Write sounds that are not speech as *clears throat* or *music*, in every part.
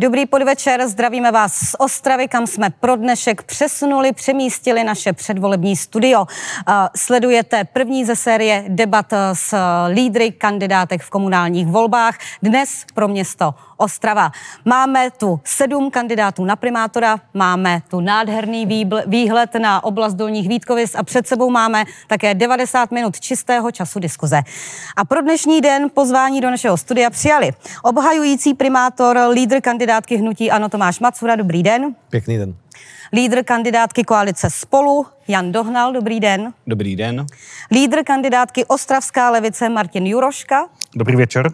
Dobrý podvečer, zdravíme vás z Ostravy, kam jsme pro dnešek přesunuli, přemístili naše předvolební studio. Sledujete první ze série debat s lídry kandidátek v komunálních volbách. Dnes pro město Ostrava. Máme tu sedm kandidátů na primátora, máme tu nádherný výhled na oblast Dolních Vítkovic a před sebou máme také 90 minut čistého času diskuze. A pro dnešní den pozvání do našeho studia přijali obhajující primátor, lídr kandidátky hnutí Ano Tomáš Macura, dobrý den. Pěkný den. Lídr kandidátky koalice Spolu, Jan Dohnal, dobrý den. Dobrý den. Lídr kandidátky Ostravská levice, Martin Juroška. Dobrý večer.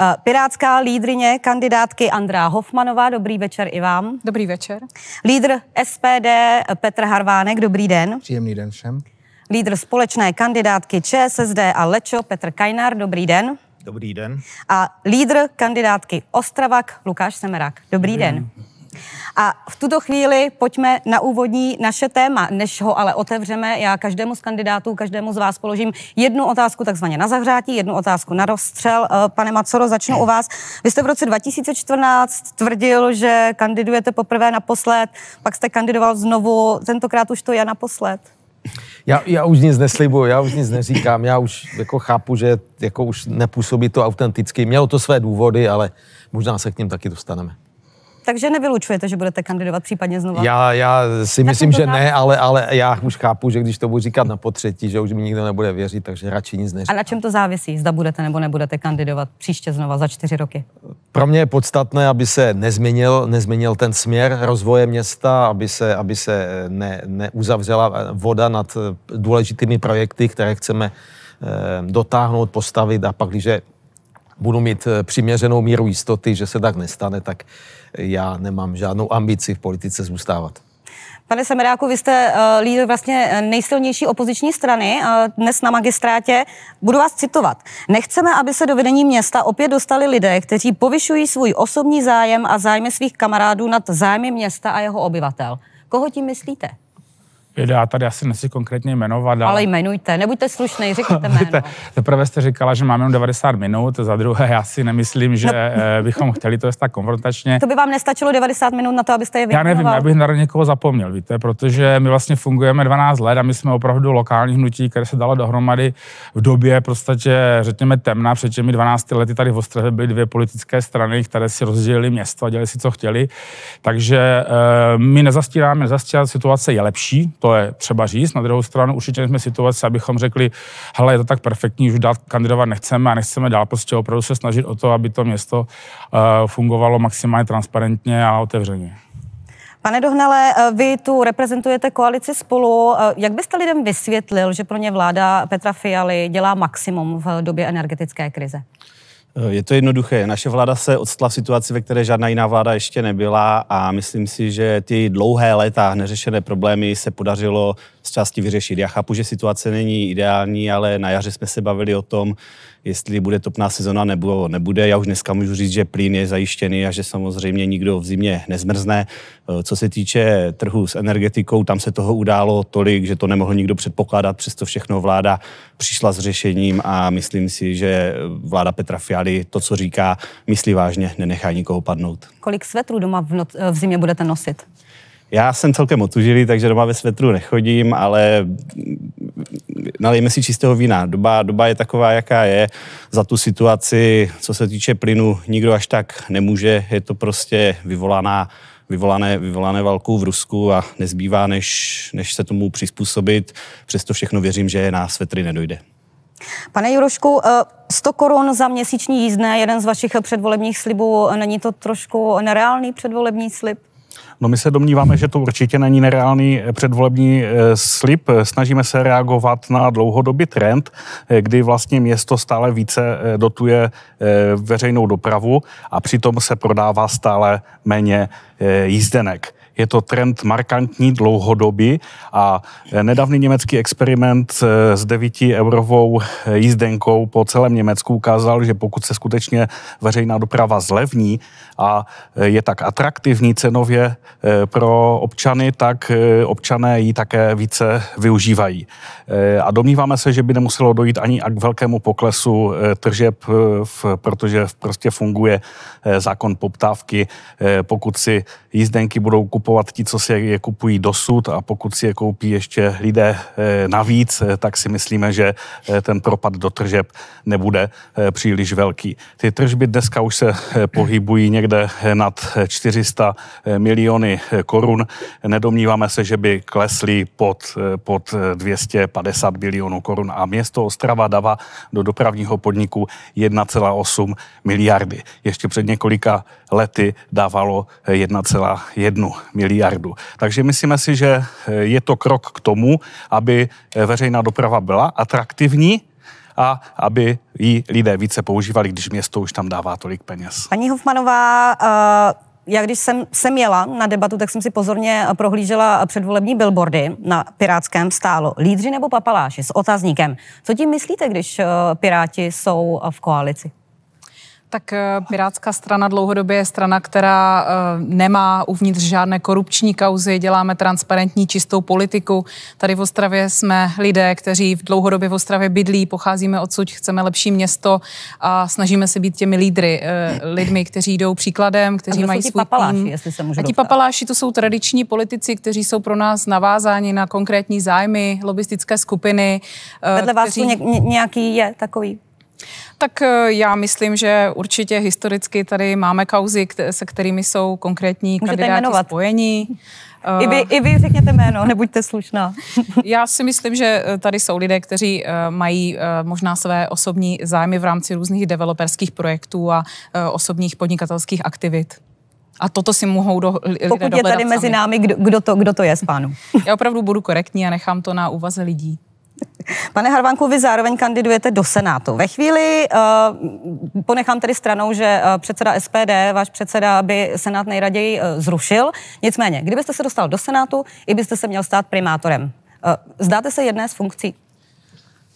Eh, pirátská lídrině kandidátky Andrá Hofmanová, dobrý večer i vám. Dobrý večer. Lídr SPD Petr Harvánek, dobrý den. Příjemný den všem. Lídr společné kandidátky ČSSD a Lečo Petr Kajnár, dobrý den. Dobrý den. A lídr kandidátky Ostravak Lukáš Semerák, dobrý, dobrý den. den. A v tuto chvíli pojďme na úvodní naše téma. Než ho ale otevřeme, já každému z kandidátů, každému z vás položím jednu otázku takzvaně na zahřátí, jednu otázku na rozstřel. Eh, pane Macoro, začnu u vás. Vy jste v roce 2014 tvrdil, že kandidujete poprvé naposled, pak jste kandidoval znovu, tentokrát už to je naposled. Já, já už nic neslibuju, já už nic neříkám, já už jako chápu, že jako už nepůsobí to autenticky. Mělo to své důvody, ale možná se k ním taky dostaneme. Takže nevylučujete, že budete kandidovat případně znovu? Já, já si myslím, že ne, ale, ale já už chápu, že když to budu říkat na potřetí, že už mi nikdo nebude věřit, takže radši nic neříkám. A na čem to závisí? Zda budete nebo nebudete kandidovat příště znova za čtyři roky? Pro mě je podstatné, aby se nezměnil, nezměnil ten směr rozvoje města, aby se, aby se ne, neuzavřela voda nad důležitými projekty, které chceme eh, dotáhnout, postavit a pak, když budu mít přiměřenou míru jistoty, že se tak nestane, tak já nemám žádnou ambici v politice zůstávat. Pane Semeráku, vy jste uh, lídr vlastně nejsilnější opoziční strany uh, dnes na magistrátě. Budu vás citovat. Nechceme, aby se do vedení města opět dostali lidé, kteří povyšují svůj osobní zájem a zájmy svých kamarádů nad zájmy města a jeho obyvatel. Koho tím myslíte? Já tady asi nechci konkrétně jmenovat. Ale, ale jmenujte, nebuďte slušný, řekněte *laughs* jméno. Teprve jste říkala, že máme 90 minut, za druhé já si nemyslím, že no. Eh, bychom chtěli to jest tak konfrontačně. To by vám nestačilo 90 minut na to, abyste je vyjmenoval? Já nevím, já bych na někoho zapomněl, víte, protože my vlastně fungujeme 12 let a my jsme opravdu lokální hnutí, které se dalo dohromady v době prostě, řekněme, temna. Před těmi 12 lety tady v Ostravě byly dvě politické strany, které si rozdělili město a dělali si, co chtěli. Takže e, my nezastíráme, nezastíráme, situace je lepší, to je třeba říct. Na druhou stranu určitě jsme situace, abychom řekli, hele, je to tak perfektní, už dát kandidovat nechceme a nechceme dál prostě opravdu se snažit o to, aby to město uh, fungovalo maximálně transparentně a otevřeně. Pane Dohnale, eh, vy tu reprezentujete koalici spolu. Eh, jak byste lidem vysvětlil, že pro ně vláda Petra Fialy dělá maximum v době energetické krize? Je to jednoduché. Naše vláda se odstla v situaci, ve které žádná jiná vláda ještě nebyla a myslím si, že ty dlouhé léta neřešené problémy se podařilo z části vyřešit. Já chápu, že situace není ideální, ale na jaře jsme se bavili o tom, jestli bude topná sezona nebo nebude. Já už dneska můžu říct, že plyn je zajištěný a že samozřejmě nikdo v zimě nezmrzne. Eh, co se týče trhu s energetikou, tam se toho událo tolik, že to nemohl nikdo předpokládat, přesto všechno vláda přišla s řešením a myslím si, že vláda Petra Fialy to, co říká, myslí vážně, nenechá nikoho padnout. Kolik svetrů doma v, noc, v zimě budete nosit? Já jsem celkem otužilý, takže doma ve svetru nechodím, ale nalejme si čistého vína. Doba, doba je taková, jaká je. Za tu situaci, co se týče plynu, nikdo až tak nemůže. Je to prostě vyvolaná vyvolané, vyvolané válkou v Rusku a nezbývá, než, než se tomu přizpůsobit. Přesto všechno věřím, že na svetry nedojde. Pane Jurošku, 100 eh, korun za měsíční jízdné, jeden z vašich předvolebních slibů, není to trošku nereálný předvolební slib? No my se domníváme, že to určitě není nereálný eh, předvolební eh, slib. Snažíme se reagovat na dlouhodobý trend, eh, kdy vlastně město stále více dotuje veřejnou dopravu a přitom se prodává stále méně jízdenek. Je to trend markantní dlouhodobý a nedávný německý experiment s 9 eurovou jízdenkou po celém Německu ukázal, že pokud se skutečně veřejná doprava zlevní a je tak atraktivní cenově pro občany, tak občané ji také více využívají. A domníváme se, že by nemuselo dojít ani k velkému poklesu tržeb, protože prostě funguje zákon poptávky. Pokud si jízdenky budou kupovat ti, co si je kupují dosud a pokud si je koupí ještě lidé eh, navíc, eh, tak si myslíme, že eh, ten propad do tržeb nebude příliš velký. Ty tržby dneska už se pohybují někde nad 400 miliony korun. Nedomníváme se, že by klesly pod, pod 250 bilionů korun a město Ostrava dává do dopravního podniku 1,8 miliardy. Ještě před několika lety dávalo 1,1 miliardu. Takže myslíme si, že je to krok k tomu, aby veřejná doprava byla atraktivní a aby ji lidé více používali, když město už tam dává tolik peněz. Paní Hofmanová, uh já když jsem, jsem jela na debatu, tak jsem si pozorně prohlížela předvolební billboardy na Pirátském stálo. Lídři nebo papaláši s otazníkem. Co tím myslíte, když Piráti jsou v koalici? Tak eh, Pirátská strana dlouhodobě je strana, která eh, nemá uvnitř žádné korupční kauzy, děláme transparentní čistou politiku. Tady v Ostravě jsme lidé, kteří v dlouhodobě v Ostravě bydlí, pocházíme odsud, chceme lepší město a snažíme se být těmi lídry, eh, lidmi, kteří jdou příkladem, kteří mají svůj papaláši, tým. Jestli se můžu a ti papaláši to jsou tradiční politici, kteří jsou pro nás navázáni na konkrétní zájmy, lobistické skupiny. Vedle vás kteří... ně, nějaký je takový? Tak eh, já myslím, že určitě historicky tady máme kauzy, se kterými jsou konkrétní Můžete kandidáti jmenovat. spojení. I vy, I vy řekněte jméno, *laughs* nebuďte slušná. *laughs* Já si myslím, že eh, tady jsou lidé, kteří eh, mají možná své osobní zájmy v rámci různých developerských projektů a osobních podnikatelských aktivit. A toto si mohou do, lidé Pokud je tady mezi námi, kdo, kdo, to, kdo to je s pánu? Já opravdu budu korektní a nechám to na úvaze lidí. Pane Harvanku, vy zároveň kandidujete do Senátu. Ve chvíli, uh, ponechám tedy stranou, že uh, předseda SPD, váš předseda, by Senát nejraději uh, zrušil. Nicméně, kdybyste se dostal do Senátu, i byste se měl stát primátorem. Zdáte se jedné z funkcí?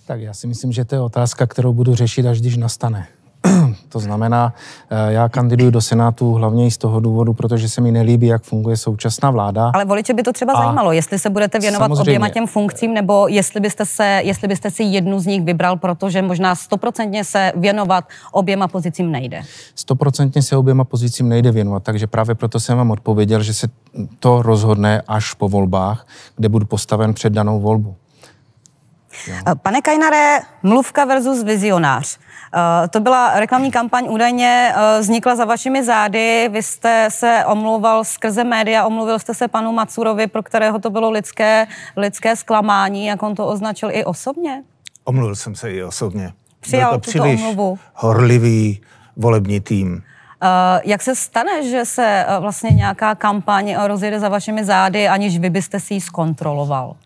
Tak já si myslím, že to je otázka, kterou budu řešit, až když nastane. *clears throat* To znamená, eh, já kandiduji do Senátu hlavně i z toho důvodu, protože se mi nelíbí, jak funguje současná vláda. Ale voliče by to třeba a zajímalo, jestli se budete věnovat oběma těm funkcím, nebo jestli byste, se, jestli byste si jednu z nich vybral, protože možná stoprocentně se věnovat oběma pozicím nejde. Stoprocentně se oběma pozicím nejde věnovat, takže právě proto jsem vám odpověděl, že se to rozhodne až po volbách, kde budu postaven před danou volbu. Jo. Pane Kajnare, mluvka versus vizionář. Eh, to byla reklamní kampaň, údajně eh, vznikla za vašimi zády. Vy jste se omlouval skrze média, omluvil jste se panu Macurovi, pro kterého to bylo lidské, lidské zklamání, jak on to označil i osobně? Omluvil jsem se i osobně. Přijal Byl to příliš omluvu. horlivý volební tým. Uh, jak se stane, že se uh, vlastně nějaká kampaň rozjede za vašimi zády, aniž vy byste si ji zkontroloval?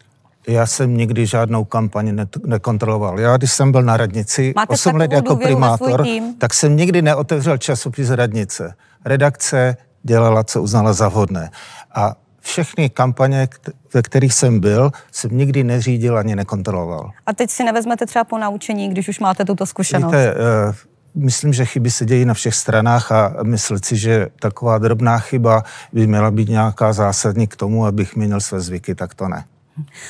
Já jsem nikdy žádnou kampaň ne- nekontroloval. Já, když jsem byl na radnici Máte 8 let jako primátor, tak jsem nikdy neotevřel časopis radnice. Redakce dělala, co uznala za vhodné. A všechny kampaně, ve kterých jsem byl, jsem nikdy neřídil ani nekontroloval. A teď si nevezmete třeba po naučení, když už máte tuto zkušenost? Víte, uh, myslím, že chyby se dějí na všech stranách a myslím si, že taková drobná chyba by měla být nějaká zásadní k tomu, abych měnil své zvyky, tak to ne.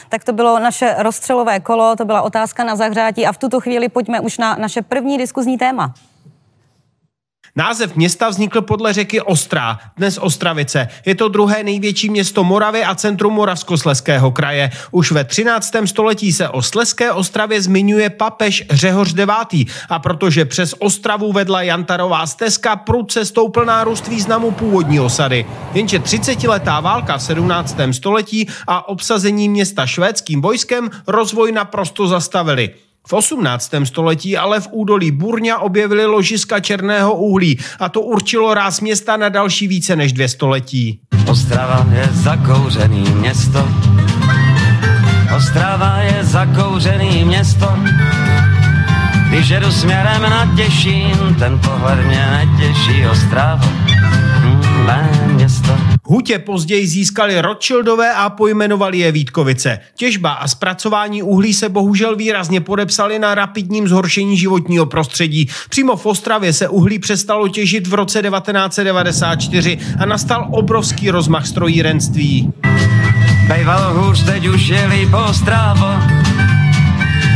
Tak to bylo naše rozstřelové kolo, to byla otázka na zahřátí a v tuto chvíli pojďme už na naše první diskuzní téma. Název města vznikl podle řeky Ostrá, dnes Ostravice. Je to druhé největší město Moravy a centrum Moravskosleského kraje. Už ve 13. století se o Sleské Ostravě zmiňuje papež Řehoř IX. A protože přes Ostravu vedla Jantarová stezka, prudce stoupl nárůst významu původní osady. Jenže 30-letá válka v 17. století a obsazení města švédským vojskem rozvoj naprosto zastavili. V 18. století ale v údolí Burňa objevili ložiska černého uhlí a to určilo ráz města na další více než dvě století. Ostrava je zakouřený město. Ostrava je zakouřený město. Když jedu směrem na Těšín, ten pohled mě netěší Ostrava, hmm, mé město. Hutě později získali Rothschildové a pojmenovali je Vítkovice. Těžba a zpracování uhlí se bohužel výrazně podepsali na rapidním zhoršení životního prostředí. Přímo v Ostravě se uhlí přestalo těžit v roce 1994 a nastal obrovský rozmach strojírenství. Bejvalo hůř, teď už je líp Ostravo.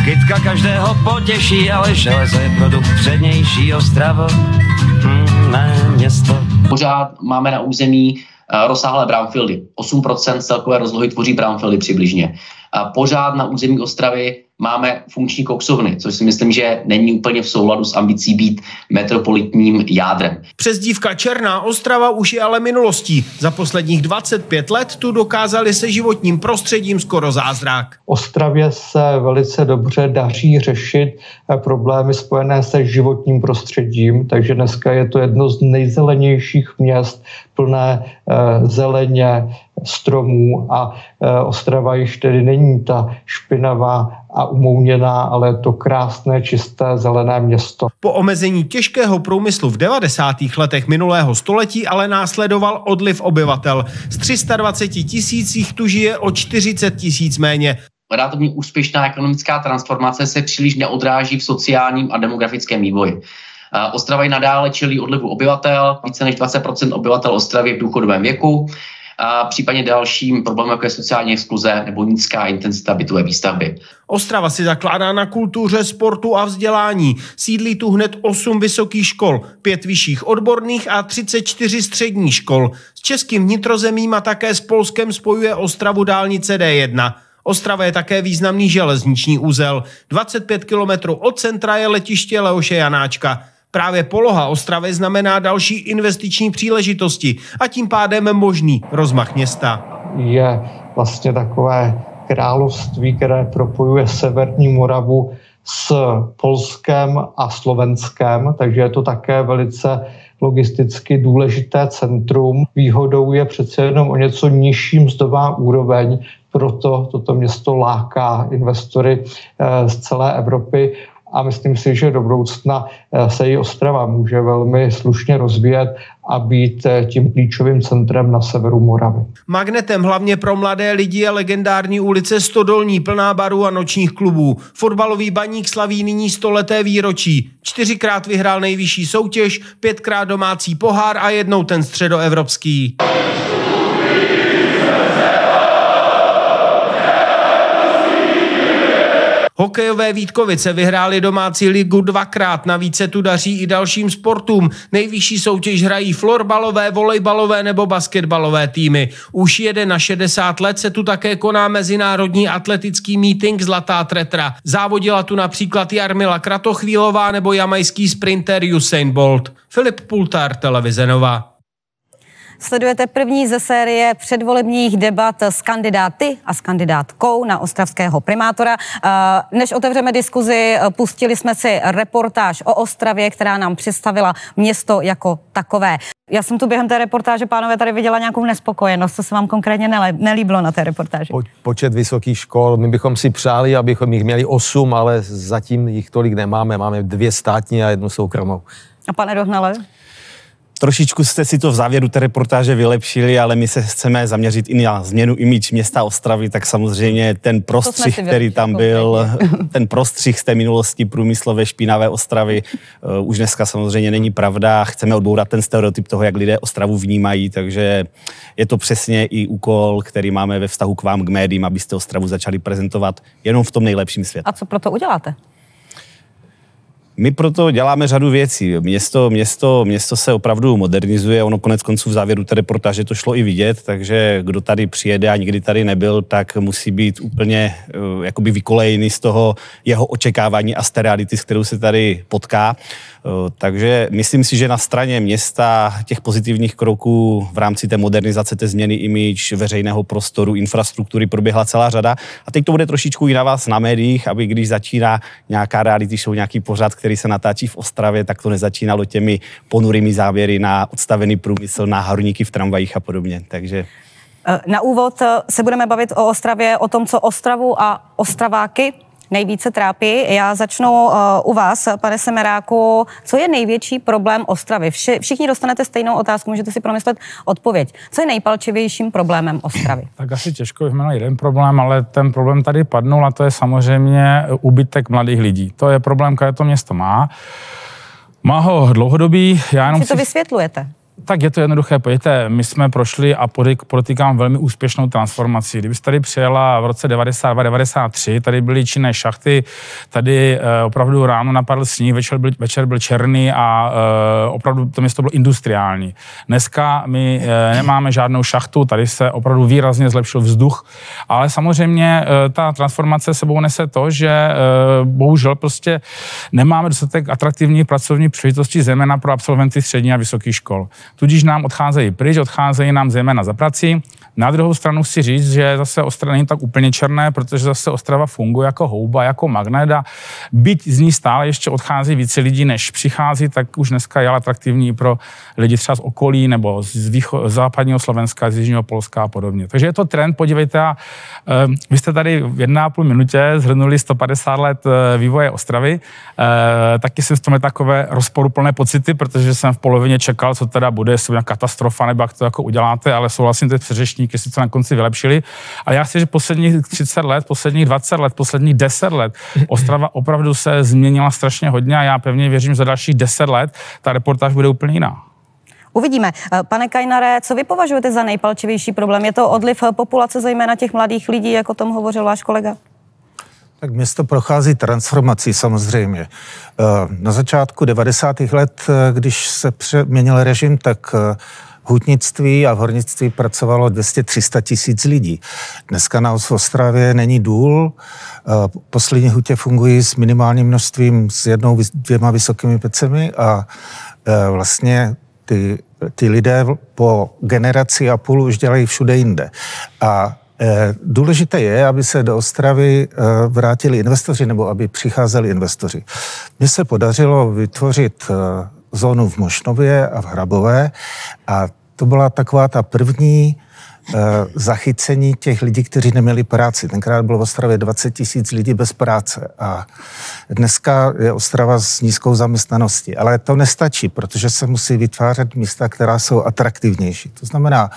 Kytka každého potěší, ale železo je produkt přednější Ostravo. Hmm, mé město. Pořád máme na území rozsáhlé brownfieldy. 8% celkové rozlohy tvoří brownfieldy přibližně. A pořád na území Ostravy máme funkční koksovny, což si myslím, že není úplně v souladu s ambicí být metropolitním jádrem. Přezdívka Černá Ostrava už je ale minulostí. Za posledních 25 let tu dokázali se životním prostředím skoro zázrak. Ostravě se velice dobře daří řešit eh, problémy spojené se životním prostředím, takže dneska je to jedno z nejzelenějších měst, plné eh, zeleně, stromů a eh, Ostrava již tedy není ta špinavá a umouněná, ale je to krásné, čisté, zelené město. Po omezení těžkého průmyslu v 90. letech minulého století ale následoval odliv obyvatel. Z 320 tisících tu žije o 40 tisíc méně. Relativně úspěšná ekonomická transformace se příliš neodráží v sociálním a demografickém vývoji. Ostrava i nadále čelí odlivu obyvatel. Více než 20 obyvatel Ostravy je v důchodovém věku a případně dalším problémem, jako je sociální exkluze nebo nízká intenzita bytové výstavby. Ostrava si zakládá na kultuře, sportu a vzdělání. Sídlí tu hned 8 vysokých škol, 5 vyšších odborných a 34 středních škol. S českým vnitrozemím a také s Polskem spojuje Ostravu dálnice D1. Ostrava je také významný železniční úzel. 25 kilometrů od centra je letiště Leoše Janáčka. Právě poloha Ostravy znamená další investiční příležitosti a tím pádem možný rozmach města. Je vlastně takové království, které propojuje severní Moravu s Polskem a Slovenskem, takže je to také velice logisticky důležité centrum. Výhodou je přece jenom o něco nižší mzdová úroveň, proto toto město láká investory eh, z celé Evropy a myslím si, že do budoucna eh, se i Ostrava může velmi slušně rozvíjet a být eh, tím klíčovým centrem na severu Moravy. Magnetem hlavně pro mladé lidi je legendární ulice Stodolní, plná barů a nočních klubů. Fotbalový baník slaví nyní stoleté výročí. Čtyřikrát vyhrál nejvyšší soutěž, pětkrát domácí pohár a jednou ten středoevropský. Hokejové Vítkovice vyhráli domácí ligu dvakrát, navíc se tu daří i dalším sportům. Nejvyšší soutěž hrají florbalové, volejbalové nebo basketbalové týmy. Už jede na 60 let se tu také koná mezinárodní atletický meeting Zlatá tretra. Závodila tu například Jarmila Kratochvílová nebo jamajský sprinter Usain Bolt. Filip Pultar, televize Nova. Sledujete první ze série předvolebních debat s kandidáty a s kandidátkou na ostravského primátora. Eh, než otevřeme diskuzi, eh, pustili jsme si reportáž o Ostravě, která nám představila město jako takové. Já jsem tu během té reportáže, pánové, tady viděla nějakou nespokojenost. Co se vám konkrétně nelíbilo na té reportáži? Po, počet vysokých škol. My bychom si přáli, abychom jich měli osm, ale zatím jich tolik nemáme. Máme dvě státní a jednu soukromou. A pane Dohnale? Trošičku jste si to v závěru té reportáže vylepšili, ale my se chceme zaměřit i na změnu image města Ostravy, tak samozřejmě ten prostřih, který tam byl, *laughs* ten prostřih z té minulosti průmyslové špinavé Ostravy, uh, už dneska samozřejmě není pravda. Chceme odbourat ten stereotyp toho, jak lidé Ostravu vnímají, takže je to přesně i úkol, který máme ve vztahu k vám, k médiím, abyste Ostravu začali prezentovat jenom v tom nejlepším světě. A co pro to uděláte? My proto děláme řadu věcí. Město, město, město se opravdu modernizuje, ono konec konců v závěru té reportáže to šlo i vidět, takže kdo tady přijede a nikdy tady nebyl, tak musí být úplně uh, jakoby vykolejný z toho jeho očekávání a z té reality, s kterou se tady potká. Uh, takže myslím si, že na straně města těch pozitivních kroků v rámci té modernizace, té změny image veřejného prostoru, infrastruktury proběhla celá řada. A teď to bude trošičku i na vás na médiích, aby když začíná nějaká reality show, nějaký pořad, který se natáčí v Ostravě, tak to nezačínalo těmi ponurými závěry na odstavený průmysl, na horníky v tramvajích a podobně. Takže eh, na úvod eh, se budeme bavit o Ostravě, o tom, co Ostravu a Ostraváky nejvíce trápí. Já začnu uh, u vás, pane Semeráku. Co je největší problém Ostravy? Vši, všichni dostanete stejnou otázku, můžete si promyslet odpověď. Co je nejpalčivějším problémem Ostravy? Tak asi těžko vyjmenovat jeden problém, ale ten problém tady padnul a to je samozřejmě ubytek mladých lidí. To je problém, který to město má. Má ho dlouhodobý. Já jenom si to vysvětlujete? Tak je to jednoduché. Pojďte, my jsme prošli a podotýkám velmi úspěšnou transformaci. Kdybyste tady přijela v roce 92-93, tady byly činné šachty, tady e, opravdu ráno napadl sníh, večer byl, večer byl černý a e, opravdu to město bylo industriální. Dneska my e, nemáme žádnou šachtu, tady se opravdu výrazně zlepšil vzduch, ale samozřejmě ta transformace sebou nese to, že bohužel prostě nemáme dostatek atraktivních pracovních příležitostí, zejména pro absolventy střední a vysokých škol tudíž nám odcházejí pryč, odcházejí nám zejména za prací. Na druhou stranu si říct, že zase Ostrava není tak úplně černé, protože zase Ostrava funguje jako houba, jako magnet a byť z ní stále ještě odchází více lidí, než přichází, tak už dneska je atraktivní pro lidi třeba z okolí nebo z, výcho- západního Slovenska, z jižního Polska a podobně. Takže je to trend, podívejte, a e, vy jste tady v jedné a půl minutě zhrnuli 150 let e, vývoje Ostravy, e, taky jsem z tom takové rozporuplné pocity, protože jsem v polovině čekal, co teda bude, jestli bude katastrofa, nebo jak to jako uděláte, ale souhlasím teď předřečníky, si to na konci vylepšili. A já chci, že posledních 30 let, posledních 20 let, posledních 10 let Ostrava opravdu se změnila strašně hodně a já pevně věřím, že za dalších 10 let ta reportáž bude úplně jiná. Uvidíme. Eh, pane Kajnare, co vy považujete za nejpalčivější problém? Je to odliv populace, zejména těch mladých lidí, jako o tom hovořil váš kolega? Tak město prochází transformací samozřejmě. Eh, na začátku 90. let, eh, když se přeměnil režim, tak eh, hutnictví a v hornictví pracovalo 200-300 tisíc lidí. Dneska na Ostravě není důl, poslední hutě fungují s minimálním množstvím, s jednou, dvěma vysokými pecemi a vlastně ty, ty lidé po generaci a půl už dělají všude jinde. A důležité je, aby se do Ostravy eh, vrátili investoři nebo aby přicházeli investoři. Mně se podařilo vytvořit eh, zónu v Mošnově a v Hrabové a to byla taková ta první zachycení těch lidí, kteří neměli práci. Tenkrát bylo v Ostravě 20 tisíc lidí bez práce a dneska je Ostrava s nízkou zaměstnaností. Ale to nestačí, protože se musí vytvářet místa, která jsou atraktivnější. To znamená,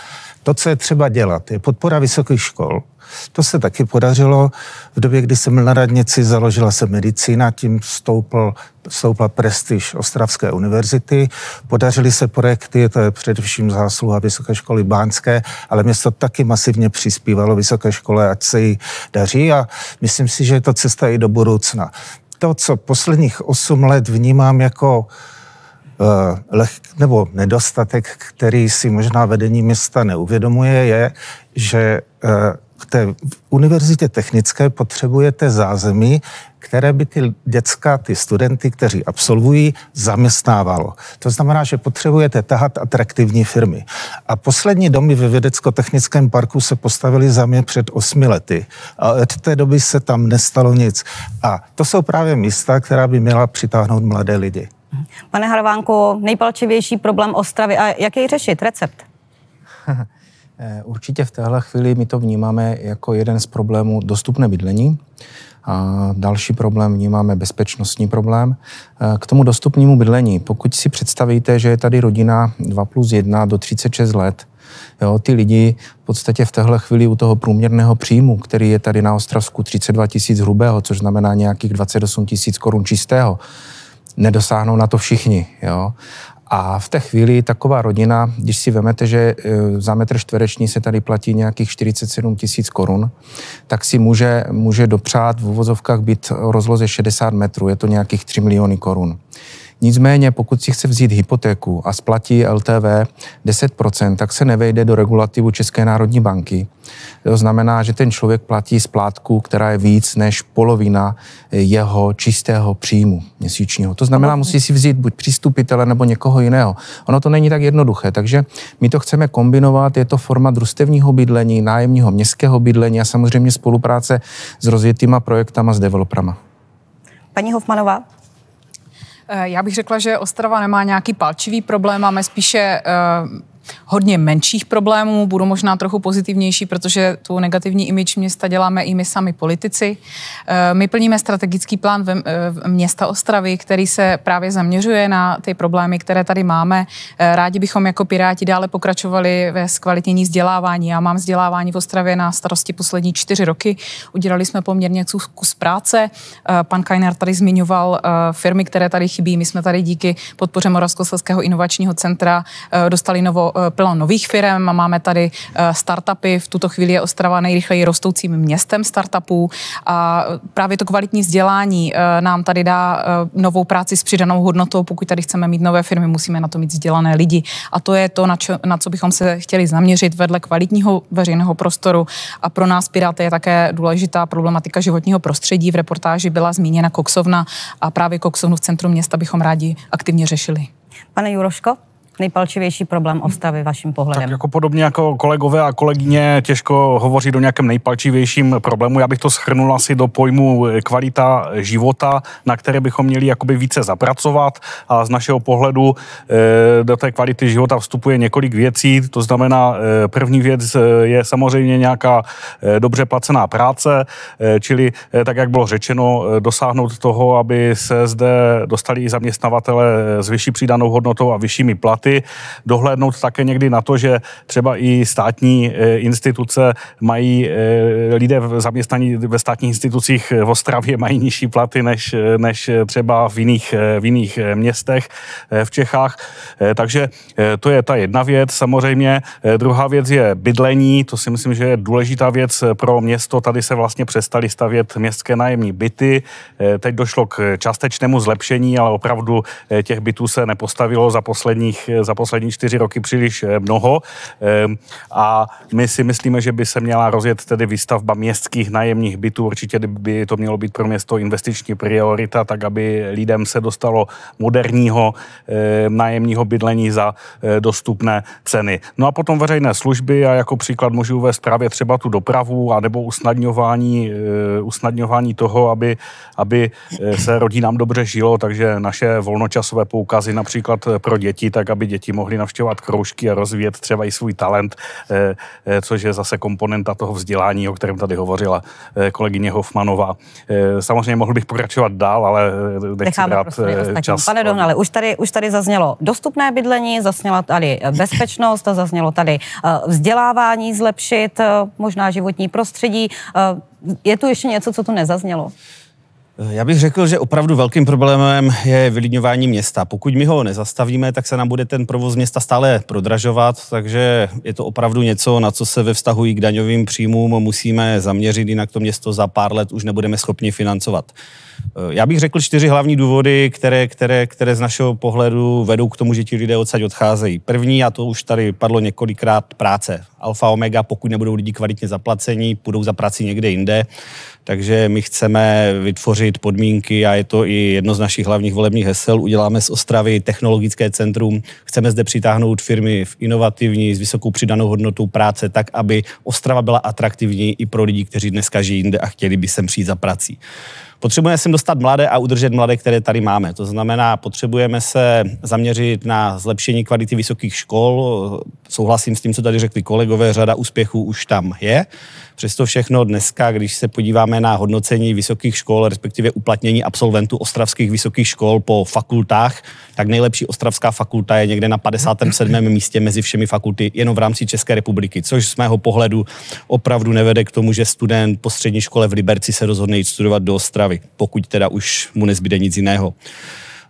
to, co je třeba dělat, je podpora vysokých škol. To se taky podařilo v době, kdy jsem na radnici, založila se medicína, tím stoupl, stoupla prestiž Ostravské univerzity. Podařily se projekty, to je především zásluha Vysoké školy Bánské, ale město taky masivně přispívalo Vysoké škole, ať se jí daří a myslím si, že je to cesta i do budoucna. To, co posledních 8 let vnímám jako Eh, leh, nebo nedostatek, který si možná vedení města neuvědomuje, je, že v té univerzitě technické potřebujete zázemí, které by ty děcka, ty studenty, kteří absolvují, zaměstnávalo. To znamená, že potřebujete tahat atraktivní firmy. A poslední domy ve vědecko-technickém parku se postavily za mě před osmi lety. A od té doby se tam nestalo nic. A to jsou právě místa, která by měla přitáhnout mladé lidi. Pane Harvánku, nejpalčivější problém Ostravy a jak jej řešit? Recept? *laughs* Eh, určitě v téhle chvíli my to vnímáme jako jeden z problémů dostupné bydlení. A další problém vnímáme bezpečnostní problém. Eh, k tomu dostupnému bydlení, pokud si představíte, že je tady rodina 2 plus 1 do 36 let, Jo, ty lidi v podstatě v téhle chvíli u toho průměrného příjmu, který je tady na Ostravsku 32 tisíc hrubého, což znamená nějakých 28 tisíc korun čistého, nedosáhnou na to všichni. Jo? A v té chvíli taková rodina, když si vemete, že e, za metr čtvereční se tady platí nějakých 47 tisíc korun, tak si může, může dopřát v uvozovkách být rozloze 60 metrů, je to nějakých 3 miliony korun. Nicméně, pokud si chce vzít hypotéku a splatí LTV 10%, tak se nevejde do regulativu České národní banky. To znamená, že ten člověk platí splátku, která je víc než polovina jeho čistého příjmu měsíčního. To znamená, musí si vzít buď přístupitele nebo někoho jiného. Ono to není tak jednoduché, takže my to chceme kombinovat. Je to forma družstevního bydlení, nájemního městského bydlení a samozřejmě spolupráce s rozjetýma projektama s developerama. Paní Hofmanová? Eh, já bych řekla, že Ostrava nemá nějaký palčivý problém, máme spíše uh, hodně menších problémů, budu možná trochu pozitivnější, protože tu negativní imič města děláme i my sami politici. Eh, my plníme strategický plán eh, města Ostravy, který se právě zaměřuje na ty problémy, které tady máme. Eh, rádi bychom jako Piráti dále pokračovali ve zkvalitnění vzdělávání. Já mám vzdělávání v Ostravě na starosti poslední čtyři roky. Udělali jsme poměrně kus práce. Pan Kajner tady zmiňoval firmy, které tady chybí. My jsme tady díky podpoře Moravskoslezského inovačního centra dostali novo, plno nových firm. Máme tady startupy. V tuto chvíli je Ostrava nejrychleji rostoucím městem startupů a právě to kvalitní vzdělání nám tady dá novou práci s přidanou hodnotou. Pokud tady chceme mít nové firmy, musíme na to mít vzdělané lidi. A to je to, na, čo, na co bychom se chtěli zaměřit vedle kvalitního veřejného prostoru. A pro nás Piráty je také důležitá problematika životního prostředí. V reportáži byla zmíněna koksovna a právě koksovnu v centru města bychom rádi aktivně řešili. Pane Juroško? Nejpalčivější problém Ostravy vaším pohledem? Tak jako podobně jako kolegové a kolegyně těžko hovoří do nějakém nejpalčivějším problému. Já bych to schrnul asi do pojmu kvalita života, na které bychom měli jakoby více zapracovat a z našeho pohledu eh, do té kvality života vstupuje několik věcí. To znamená, eh, první věc eh, je samozřejmě nějaká dobře placená práce, čili tak, jak bylo řečeno, dosáhnout toho, aby se zde dostali i zaměstnavatele s vyšší přidanou hodnotou a vyššími platy státy, dohlédnout také někdy na to, že třeba i státní eh, instituce mají, eh, lidé zaměstnaní ve státních institucích v Ostravě mají nižší platy než, než třeba v jiných, v jiných městech eh, v Čechách. Takže to je ta jedna věc. Samozřejmě druhá věc je bydlení, to si myslím, že je důležitá věc pro město. Tady se vlastně přestali stavět městské nájemní byty. Teď došlo k částečnému zlepšení, ale opravdu těch bytů se nepostavilo za posledních za poslední čtyři roky příliš eh, mnoho ehm, a my si myslíme, že by se měla rozjet tedy výstavba městských nájemních bytů. Určitě by to mělo být pro město investiční priorita, tak aby lidem se dostalo moderního ehm, nájemního bydlení za eh, dostupné ceny. No a potom veřejné služby a jako příklad můžu uvést právě třeba tu dopravu a nebo usnadňování, eh, usnadňování toho, aby, aby se rodinám dobře žilo, takže naše volnočasové poukazy například pro děti, tak aby děti mohly navštěvovat kroužky a rozvíjet třeba i svůj talent, eh, eh, což je zase komponenta toho vzdělání, o kterém tady hovořila eh, kolegyně Hofmanová. Samozřejmě mohl bych pokračovat dál, ale nechci brát čas. Pane Dohnale, už tady, už tady zaznělo dostupné bydlení, zazněla tady bezpečnost, *laughs* zaznělo tady vzdělávání zlepšit, možná životní prostředí. Je tu ještě něco, co tu nezaznělo? Já bych řekl, že opravdu velkým problémem je vylidňování města. Pokud my ho nezastavíme, tak se nám bude ten provoz města stále prodražovat, takže je to opravdu něco, na co se ve vztahu k daňovým příjmům musíme zaměřit, jinak to město za pár let už nebudeme schopni financovat. Já bych řekl čtyři hlavní důvody, které, které, které z našeho pohledu vedou k tomu, že ti lidé odsaď odcházejí. První, a to už tady padlo několikrát, práce. Alfa omega, pokud nebudou lidi kvalitně zaplacení, půjdou za práci někde jinde. Takže my chceme vytvořit podmínky a je to i jedno z našich hlavních volebních hesel. Uděláme z Ostravy technologické centrum. Chceme zde přitáhnout firmy v inovativní, s vysokou přidanou hodnotou práce, tak, aby Ostrava byla atraktivní i pro lidi, kteří dneska žijí jinde a chtěli by sem přijít za prací. Potřebujeme sem dostat mladé a udržet mladé, které tady máme. To znamená, potřebujeme se zaměřit na zlepšení kvality vysokých škol. Souhlasím s tím, co tady řekli kolegové, řada úspěchů už tam je. Přesto všechno dneska, když se podíváme na hodnocení vysokých škol, respektive uplatnění absolventů ostravských vysokých škol po fakultách, tak nejlepší ostravská fakulta je někde na 57. místě mezi všemi fakulty jenom v rámci České republiky, což z mého pohledu opravdu nevede k tomu, že student po střední škole v Liberci se rozhodne jít studovat do Ostravy, pokud teda už mu nezbyde nic jiného.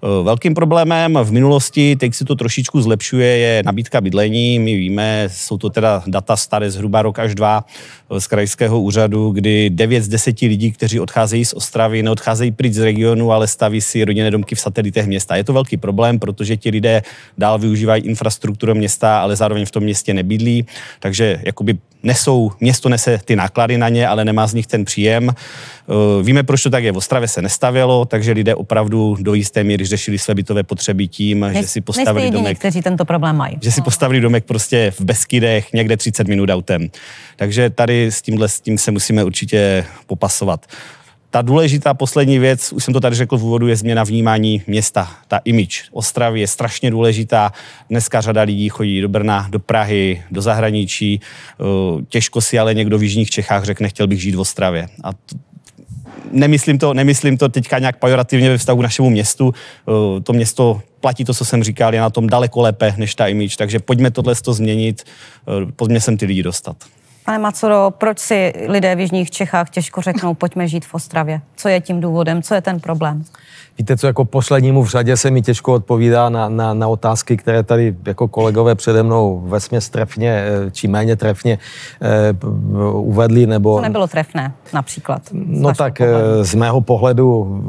Eh, velkým problémem v minulosti, teď se to trošičku zlepšuje, je nabídka bydlení. My víme, jsou to teda data staré zhruba rok až dva eh, z krajského úřadu, kdy 9 z 10 lidí, kteří odcházejí z Ostravy, neodcházejí pryč z regionu, ale staví si rodinné domky v satelitech města. Je to velký problém, protože ti lidé dál využívají infrastrukturu města, ale zároveň v tom městě nebydlí, takže jakoby nesou, město nese ty náklady na ně, ale nemá z nich ten příjem. Eh, víme, proč to tak je. V Ostravě se nestavělo, takže lidé opravdu do jisté míry řešili své bytové potřeby tím, ne, že si postavili jediní, domek. kteří tento problém mají. Že si postavili domek prostě v Beskydech, někde 30 minut autem. Takže tady s tímhle s tím se musíme určitě popasovat. ta důležitá poslední věc, už jsem to tady řekl v úvodu, je změna vnímání města. Ta image Ostravy je strašně důležitá. Dneska řada lidí chodí do Brna, do Prahy, do zahraničí. Těžko si ale někdo v Jižních Čechách řekne, chtěl bych žít v Ostravě. A nemyslím to, nemyslím to teďka nějak pejorativně ve vztahu k našemu městu. To město platí to, co jsem říkal, je na tom daleko lépe než ta image, takže pojďme tohle změnit, pojďme sem ty lidi dostat. Pane Macoro, proč si lidé v Jižních Čechách těžko řeknou, pojďme žít v Ostravě? Co je tím důvodem? Co je ten problém? Víte co, jako poslednímu v řadě se mi těžko odpovídá na, na, na otázky, které tady jako kolegové přede mnou vesměs trefně, eh, či méně trefně eh, uvedli, nebo... To nebylo trefné, například. No tak eh, pohledu. z mého pohledu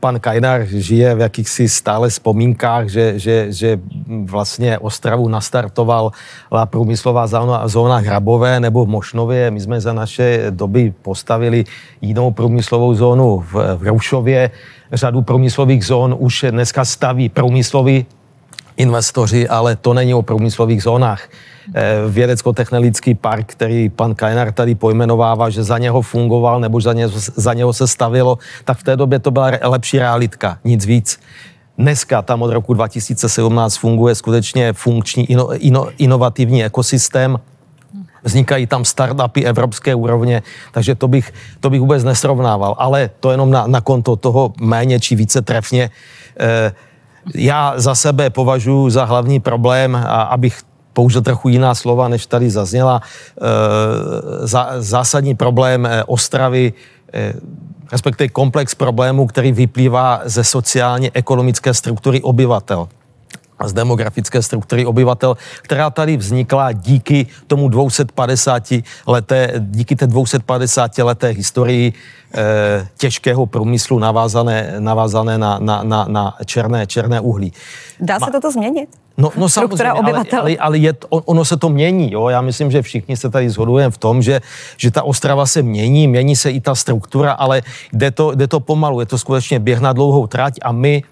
pan Kajnar žije v jakýchsi stále vzpomínkách, že, že, že vlastně Ostravu nastartoval průmyslová zóna, zóna Hrabové nebo v Mošnově. My jsme za naše doby postavili jinou průmyslovou zónu v, v Roušově, řadu průmyslových zón už dneska staví průmysloví investoři, ale to není o průmyslových zónách. Eh, vědecko-technologický park, který pan Kajnar tady pojmenovává, že za něho fungoval nebo za něho, za něho se stavilo, tak v té době to byla lepší realitka, nic víc. Dneska tam od roku 2017 funguje skutečně funkční, ino, ino, inovativní ekosystém, vznikají tam startupy evropské úrovně, takže to bych, to bych vůbec nesrovnával. Ale to jenom na, na konto toho méně či více trefně. E, já za sebe považuji za hlavní problém, a abych použil trochu jiná slova, než tady zazněla, e, za, zásadní problém eh, Ostravy, e, respektive komplex problémů, který vyplývá ze sociálně-ekonomické struktury obyvatel z demografické struktury obyvatel, která tady vznikla díky tomu 250 leté, díky té 250 leté historii e, těžkého průmyslu navázané, navázané na, na, na, na černé, černé uhlí. Dá se Ma, toto změnit? No, no samozřejmě, ale, ale, ale je, ono se to mění. Jo? Já myslím, že všichni se tady shodujeme v tom, že, že ta Ostrava se mění, mění se i ta struktura, ale jde to, jde to pomalu. Je to skutečně běh na dlouhou trať a my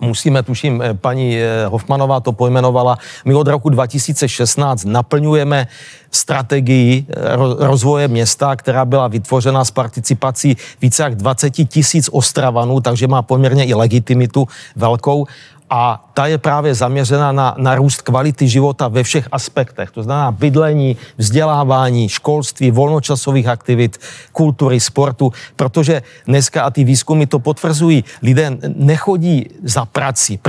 musíme, tuším, eh, paní eh, Hofmanová to pojmenovala, my od roku 2016 naplňujeme strategii eh, rozvoje města, která byla vytvořena s participací více jak 20 tisíc Ostravanů, takže má poměrně i legitimitu velkou a ta je právě zaměřena na, na růst kvality života ve všech aspektech. To znamená bydlení, vzdělávání, školství, volnočasových aktivit, kultury, sportu, protože dneska a ty výzkumy to potvrzují. Lidé nechodí za prací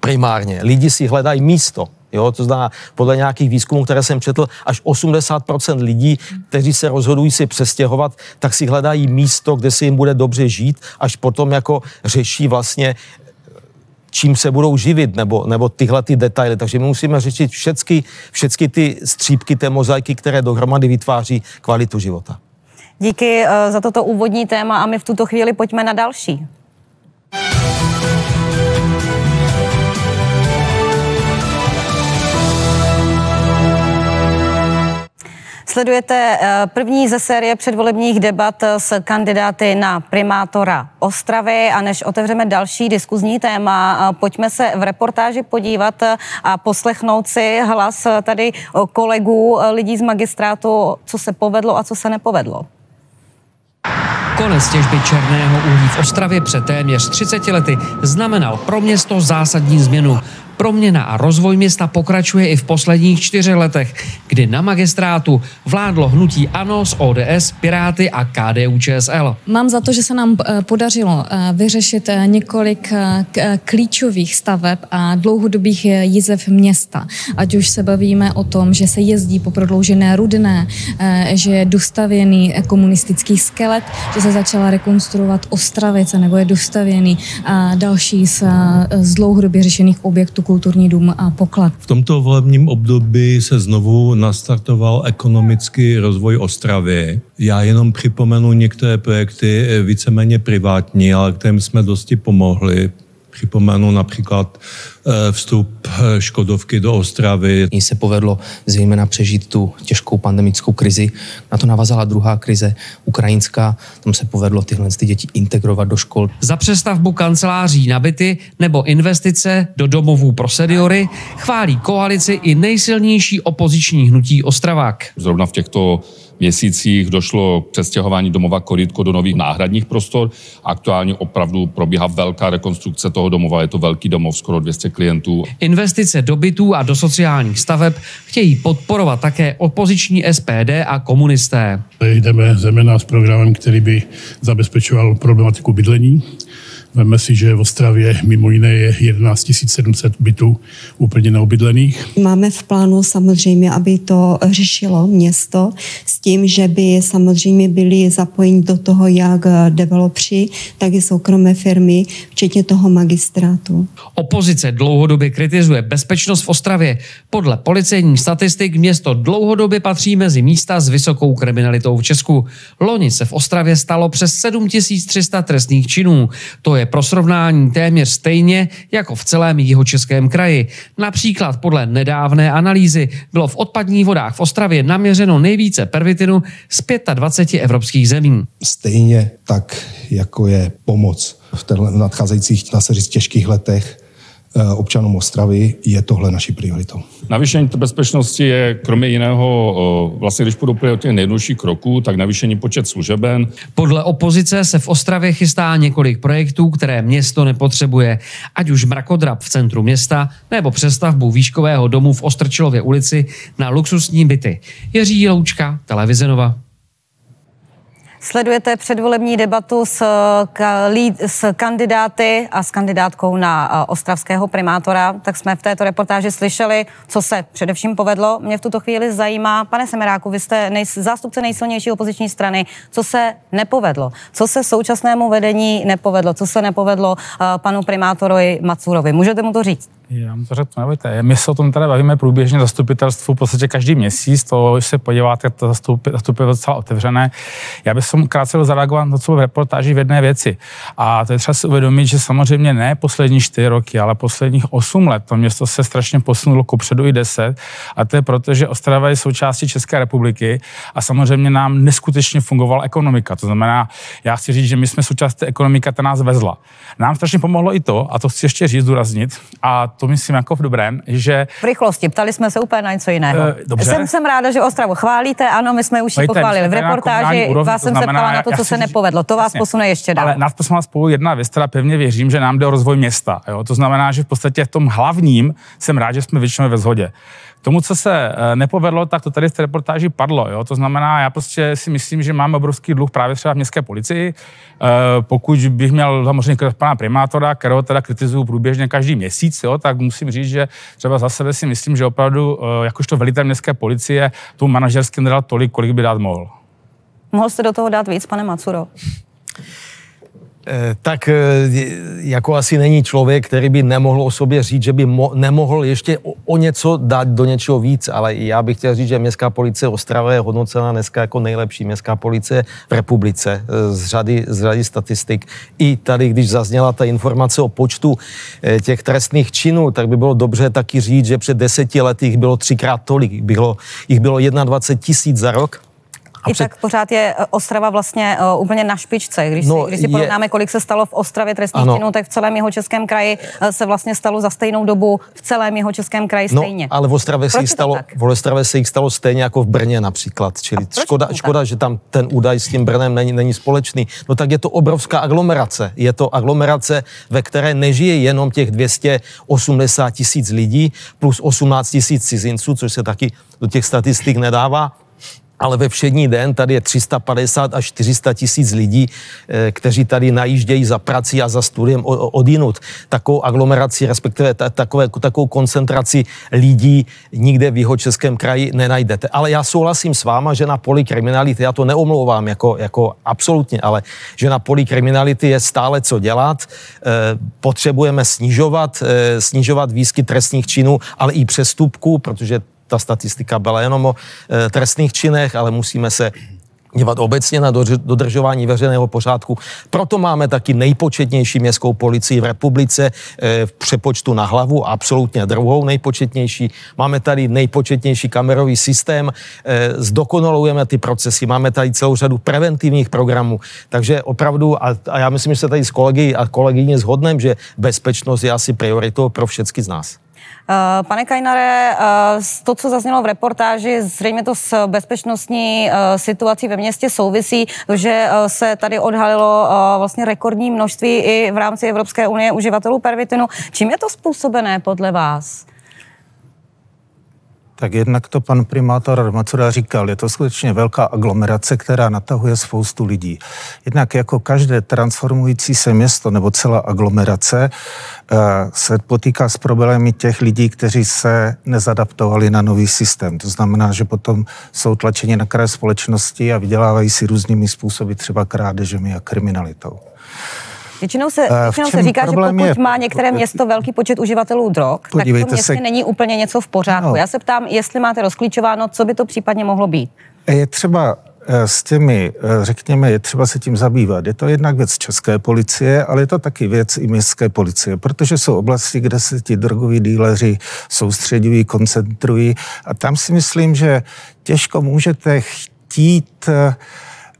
primárně, lidi si hledají místo. Jo, to znamená, podle nějakých výzkumů, které jsem četl, až 80% lidí, kteří se rozhodují si přestěhovat, tak si hledají místo, kde se jim bude dobře žít, až potom jako řeší vlastně čím se budou živit, nebo, nebo tyhle ty detaily. Takže my musíme řešit všechny, všechny ty střípky té mozaiky, které dohromady vytváří kvalitu života. Díky uh, za toto úvodní téma a my v tuto chvíli pojďme na další. Sledujete eh, první ze série předvolebních debat s kandidáty na primátora Ostravy a než otevřeme další diskuzní téma, eh, pojďme se v reportáži podívat eh, a poslechnout si hlas tady kolegů lidí z magistrátu, co se povedlo a co se nepovedlo. Konec těžby černého uhlí v Ostravě před téměř 30 lety znamenal pro město zásadní změnu. Proměna a rozvoj města pokračuje i v posledních čtyřech letech, kdy na magistrátu vládlo hnutí ANO z ODS, Piráty a KDU ČSL. Mám za to, že se nám eh, podařilo eh, vyřešit eh, několik klíčových staveb a dlouhodobých jizev města. Ať už se bavíme o tom, že se jezdí po prodloužené rudné, že je dostavěný komunistický skelet, že se začala rekonstruovat Ostravice nebo je dostavěný další z, z dlouhodobě řešených objektů kulturní dům a poklad. V tomto volebním období se znovu nastartoval ekonomický rozvoj Ostravy. Já jenom připomenu některé projekty víceméně privátní, ale kterým jsme dosti pomohli. Připomenu například Eh, vstup eh, Škodovky do Ostravy. Jí se povedlo zejména přežít tu těžkou pandemickou krizi. Na to navazala druhá krize ukrajinská. Tam se povedlo tyhle ty děti integrovat do škol. Za přestavbu kanceláří na byty nebo investice do domovů pro seniory chválí koalici i nejsilnější opoziční hnutí Ostravák. Zrovna v těchto měsících došlo k přestěhování domova Korytko do nových náhradních prostor. Aktuálně opravdu probíhá velká rekonstrukce toho domova. Je to velký domov, skoro 200 klientů. Investice do bytů a do sociálních staveb chtějí podporovat také opoziční SPD a komunisté. Jdeme zejména s programem, který by zabezpečoval problematiku bydlení Veme si, že v Ostravě mimo jiné je 11 700 bytů úplně neobydlených. Máme v plánu samozřejmě, aby to řešilo město s tím, že by samozřejmě byli zapojeni do toho jak developři, tak i soukromé firmy, včetně toho magistrátu. Opozice dlouhodobě kritizuje bezpečnost v Ostravě. Podle policejních statistik město dlouhodobě patří mezi místa s vysokou kriminalitou v Česku. Loni se v Ostravě stalo přes 7300 trestných činů. To je je pro srovnání téměř stejně jako v celém jihočeském kraji. Například podle nedávné analýzy bylo v odpadních vodách v Ostravě naměřeno nejvíce pervitinu z 25 evropských zemí. Stejně tak, jako je pomoc v nadcházejících, dá těžkých letech občanům Ostravy, je tohle naší prioritou. Navýšení bezpečnosti je kromě jiného, vlastně když půjdu od těch nejjednodušších kroků, tak navýšení počet služeben. Podle opozice se v Ostravě chystá několik projektů, které město nepotřebuje. Ať už mrakodrap v centru města, nebo přestavbu výškového domu v Ostrčilově ulici na luxusní byty. Jiří Loučka, Televize Nova. Sledujete předvolební debatu s, s kandidáty a s kandidátkou na ostravského primátora, tak jsme v této reportáži slyšeli, co se především povedlo. Mě v tuto chvíli zajímá, pane Semeráku, vy jste nej, zástupce nejsilnější opoziční strany, co se nepovedlo, co se současnému vedení nepovedlo, co se nepovedlo panu primátorovi Macurovi. Můžete mu to říct? Já mu to řeknu, nebojte. My se o tom tady bavíme průběžně zastupitelstvu v podstatě každý měsíc, to se podíváte, to zastupitelstvo je docela otevřené. Já bych som krátce zareagovat na to v reportáži v jedné věci. A to je třeba si uvědomit, že samozřejmě ne poslední čtyři roky, ale posledních osm let to město se strašně posunulo kopředu i deset. A to je proto, že Ostrava je součástí České republiky a samozřejmě nám neskutečně fungovala ekonomika. To znamená, já chci říct, že my jsme součástí té ekonomika, ta nás vezla. Nám strašně pomohlo i to, a to chci ještě říct, zdůraznit, a to myslím jako v dobrém, že... V rychlosti, ptali jsme se úplně na něco jiného. Uh, dobře. Jsem, jsem ráda, že Ostravu chválíte, ano, my jsme už ji pochválili v reportáži, úrovni, vás jsem ptala na to, co se nepovedlo, to vás jasně, posune ještě dál. Ale nás posunula spolu jedna věc, teda pevně věřím, že nám jde o rozvoj města. Jo? To znamená, že v podstatě v tom hlavním jsem rád, že jsme většinou ve shodě tomu, co se eh, nepovedlo, tak to tady v té reportáži padlo. Jo? To znamená, já prostě si myslím, že máme obrovský dluh právě třeba v městské policii. Eh, pokud bych měl samozřejmě pana primátora, kterého teda kritizuju průběžně každý měsíc, jo, tak musím říct, že třeba za sebe si myslím, že opravdu eh, jakožto velitel městské policie tu manažersky nedal tolik, kolik by dát mohl. Mohl jste do toho dát víc, pane Macuro? Eh, tak eh, jako asi není člověk, který by nemohl o sobě říct, že by mo- nemohl ještě o, o něco dát do něčeho víc, ale já bych chtěl říct, že městská policie Ostrava je hodnocena dneska jako nejlepší městská policie v republice eh, z řady, z řady statistik. I tady, když zazněla ta informace o počtu těch trestných činů, tak by bylo dobře taky říct, že před deseti lety jich bylo třikrát tolik. Bylo, jich bylo 21 tisíc za rok a I před... tak pořád je eh, Ostrava vlastně uh, úplně na špičce. Když no, si, když si je... porovnáme, kolik se stalo v Ostravě trestných činů, tak v celém jeho českém kraji uh, se vlastně stalo za stejnou dobu v celém jeho českém kraji no, stejně. ale v Ostravě, se jich stalo, v Ostravě se jich stalo stejně jako v Brně například. Čili škoda, škoda, že tam ten údaj s tím Brnem není, není společný. No tak je to obrovská aglomerace. Je to aglomerace, ve které nežije jenom těch 280 tisíc lidí plus 18 tisíc cizinců, což se taky do těch statistik nedává ale ve všední den tady je 350 až 400 tisíc lidí, eh, kteří tady najíždějí za prací a za studiem odinut. Takovou aglomeraci, respektive takové, takovou koncentraci lidí nikde v jeho českém kraji nenajdete. Ale já souhlasím s váma, že na poli kriminality, já to neomlouvám jako, jako absolutně, ale že na poli kriminality je stále co dělat. Eh, potřebujeme snižovat, eh, snižovat výskyt trestních činů, ale i přestupků, protože ta statistika byla jenom o e, trestných činech, ale musíme se dívat obecně na dodržování veřejného pořádku. Proto máme taky nejpočetnější městskou policii v republice eh, v přepočtu na hlavu, absolutně druhou nejpočetnější. Máme tady nejpočetnější kamerový systém, eh, zdokonalujeme ty procesy, máme tady celou řadu preventivních programů, takže opravdu, a, a já myslím, že se tady s kolegy a kolegyně shodneme, že bezpečnost je asi prioritou pro všechny z nás. Eh, pane Kajnare, eh, to, co zaznělo v reportáži, zřejmě to s bezpečnostní eh, situací ve městě souvisí, že se tady odhalilo vlastně rekordní množství i v rámci Evropské unie uživatelů pervitinu. Čím je to způsobené podle vás? Tak jednak to pan primátor Macura říkal, je to skutečně velká aglomerace, která natahuje spoustu lidí. Jednak jako každé transformující se město nebo celá aglomerace eh, se potýká s problémy těch lidí, kteří se nezadaptovali na nový systém. To znamená, že potom jsou tlačeni na kraje společnosti a vydělávají si různými způsoby, třeba krádežemi a kriminalitou. Většinou se, eh, většinou se říká, že pokud je, má některé město velký počet uživatelů drog, tak to městě se... není úplně něco v pořádku. No. Já se ptám, jestli máte rozklíčováno, co by to případně mohlo být. Je třeba eh, s těmi, eh, řekněme, je třeba se tím zabývat. Je to jednak věc české policie, ale je to taky věc i městské policie, protože jsou oblasti, kde se ti drogoví díleři soustředují, koncentrují a tam si myslím, že těžko můžete chtít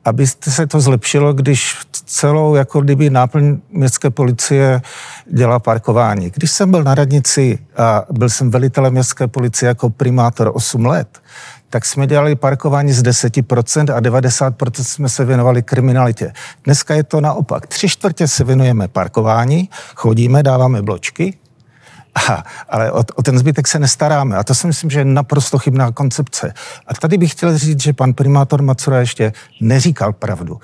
aby se to zlepšilo, když celou jako kdyby náplň městské policie dělá parkování. Když jsem byl na radnici a byl jsem velitelem městské policie jako primátor 8 let, tak jsme dělali parkování z 10% a 90% jsme se věnovali kriminalitě. Dneska je to naopak. Tři čtvrtě se věnujeme parkování, chodíme, dáváme bločky, Aha, ale o, o ten zbytek se nestaráme. A to si myslím, že je naprosto chybná koncepce. A tady bych chtěl říct, že pan primátor Macura ještě neříkal pravdu.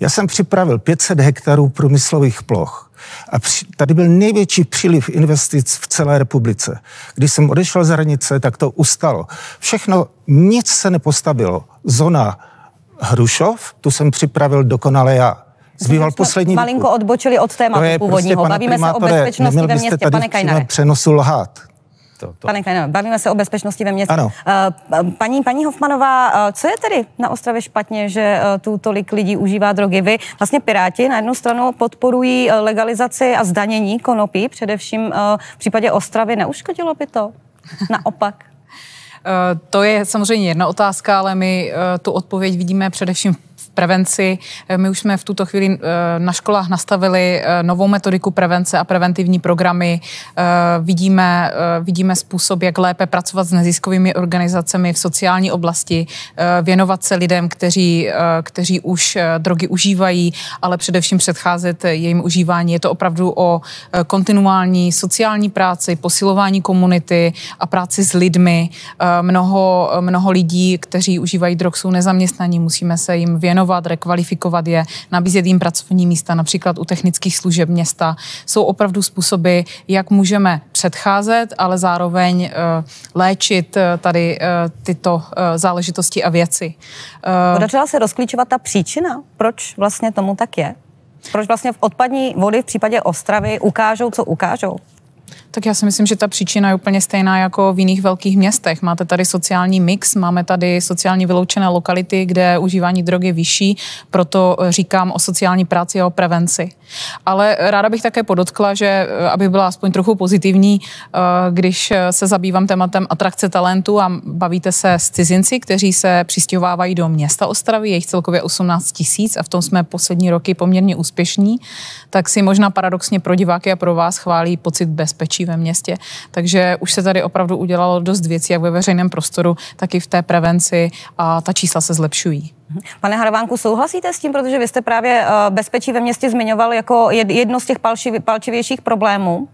Já jsem připravil 500 hektarů průmyslových ploch. A při, tady byl největší příliv investic v celé republice. Když jsem odešel z hranice, tak to ustalo. Všechno, nic se nepostavilo. Zona Hrušov, tu jsem připravil dokonale já zbýval poslední... Malinko odbočili od tématu prostě, původního. Prostě, bavíme se o bezpečnosti ve městě, pane Kajnare. přenosu lhát. To, to. Pane Kajnare, bavíme se o bezpečnosti ve městě. Ano. Uh, paní, paní Hofmanová, uh, co je tedy na Ostravě špatně, že uh, tu tolik lidí užívá drogy? Vy vlastně Piráti na jednu stranu podporují legalizaci a zdanění konopí, především v případě Ostravy. Neuškodilo by to? Naopak. *laughs* To je samozřejmě jedna otázka, ale my tu odpověď vidíme především prevenci. Eh, my už jsme v tuto chvíli eh, na školách nastavili eh, novou metodiku prevence a preventivní programy. Vidíme, vidíme způsob, jak lépe pracovat s neziskovými organizacemi v sociální oblasti, věnovat se lidem, kteří, kteří už drogy užívají, ale především předcházet jejím užívání. Je to opravdu o kontinuální sociální práci, posilování komunity a práci s lidmi. Mnoho, mnoho lidí, kteří užívají drog, jsou nezaměstnaní, musíme se jim věnovat věnovat, rekvalifikovat je, nabízet jim pracovní místa, například u technických služeb města. Jsou opravdu způsoby, jak můžeme předcházet, ale zároveň uh, léčit uh, tady uh, tyto záležitosti a věci. Podařila se rozklíčovat ta příčina, proč vlastně tomu tak je? Proč vlastně v odpadní vody v případě Ostravy ukážou, co ukážou? Tak já si myslím, že ta příčina je úplně stejná jako v jiných velkých městech. Máte tady sociální mix, máme tady sociálně vyloučené lokality, kde užívání drogy je vyšší, proto říkám o sociální práci a o prevenci. Ale ráda bych také podotkla, že aby byla aspoň trochu pozitivní, eh, když se zabývám tématem atrakce talentu a bavíte se s cizinci, kteří se přistěhovávají do města Ostravy, je jich celkově 18 tisíc a v tom jsme poslední roky poměrně úspěšní, tak si možná paradoxně pro diváky a pro vás chválí pocit bezpečí bezpečí ve městě. Takže už se tady opravdu udělalo dost věcí, jak ve veřejném prostoru, tak i v té prevenci a ta čísla se zlepšují. Pane Harvánku, souhlasíte s tím, protože vy jste právě eh, bezpečí ve městě zmiňoval jako jedno z těch palčivějších problémů?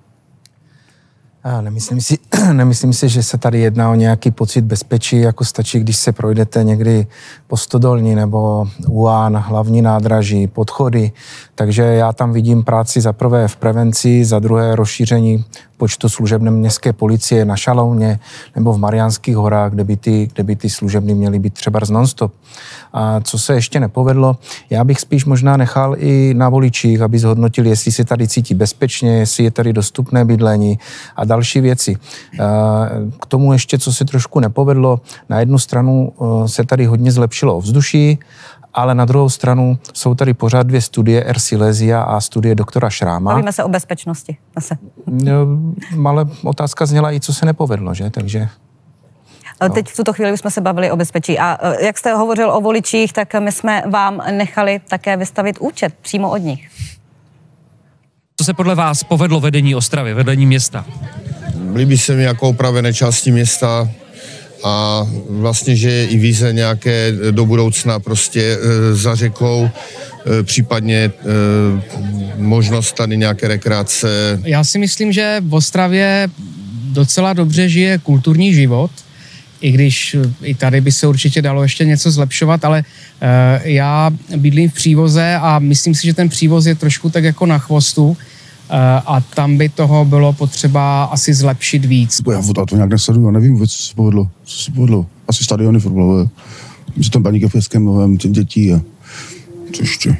Nemyslím si, *clears throat* nemyslím si, že se tady jedná o nějaký pocit bezpečí, jako stačí, když se projdete někdy po Stodolní nebo UAN, hlavní nádraží, podchody. Takže já tam vidím práci za prvé v prevenci, za druhé rozšíření počtu služebné městské policie na Šalouně nebo v Mariánských horách, kde by ty, kde by ty služebny měly být třeba z nonstop. A co se ještě nepovedlo, já bych spíš možná nechal i na voličích, aby zhodnotili, jestli se tady cítí bezpečně, jestli je tady dostupné bydlení a další věci. K tomu ještě, co se trošku nepovedlo, na jednu stranu se tady hodně zlepšilo ovzduší, ale na druhou stranu jsou tady pořád dvě studie R. Silesia a studie doktora Šráma. Bavíme se o bezpečnosti zase. Ale otázka zněla i, co se nepovedlo, že? Takže Teď v tuto chvíli jsme se bavili o bezpečí. A e, jak jste hovořil o voličích, tak my jsme vám nechali také vystavit účet přímo od nich. Co se podle vás povedlo vedení Ostravy, vedení města? Líbí se mi jako opravené části města a vlastně, že je i vize nějaké do budoucna prostě e, za řekou, e, případně e, možnost tady nějaké rekreace. Já si myslím, že v Ostravě docela dobře žije kulturní život – i když i tady by se určitě dalo ještě něco zlepšovat, ale já bydlím v přívoze a myslím si, že ten přívoz je trošku tak jako na chvostu a tam by toho bylo potřeba asi zlepšit víc. Já to nějak nesleduju, nevím vůbec, co se povedlo. Co se povedlo? Asi stadiony fotbalové. Myslím, tam baník v Hezkém novém, těch dětí a co ještě?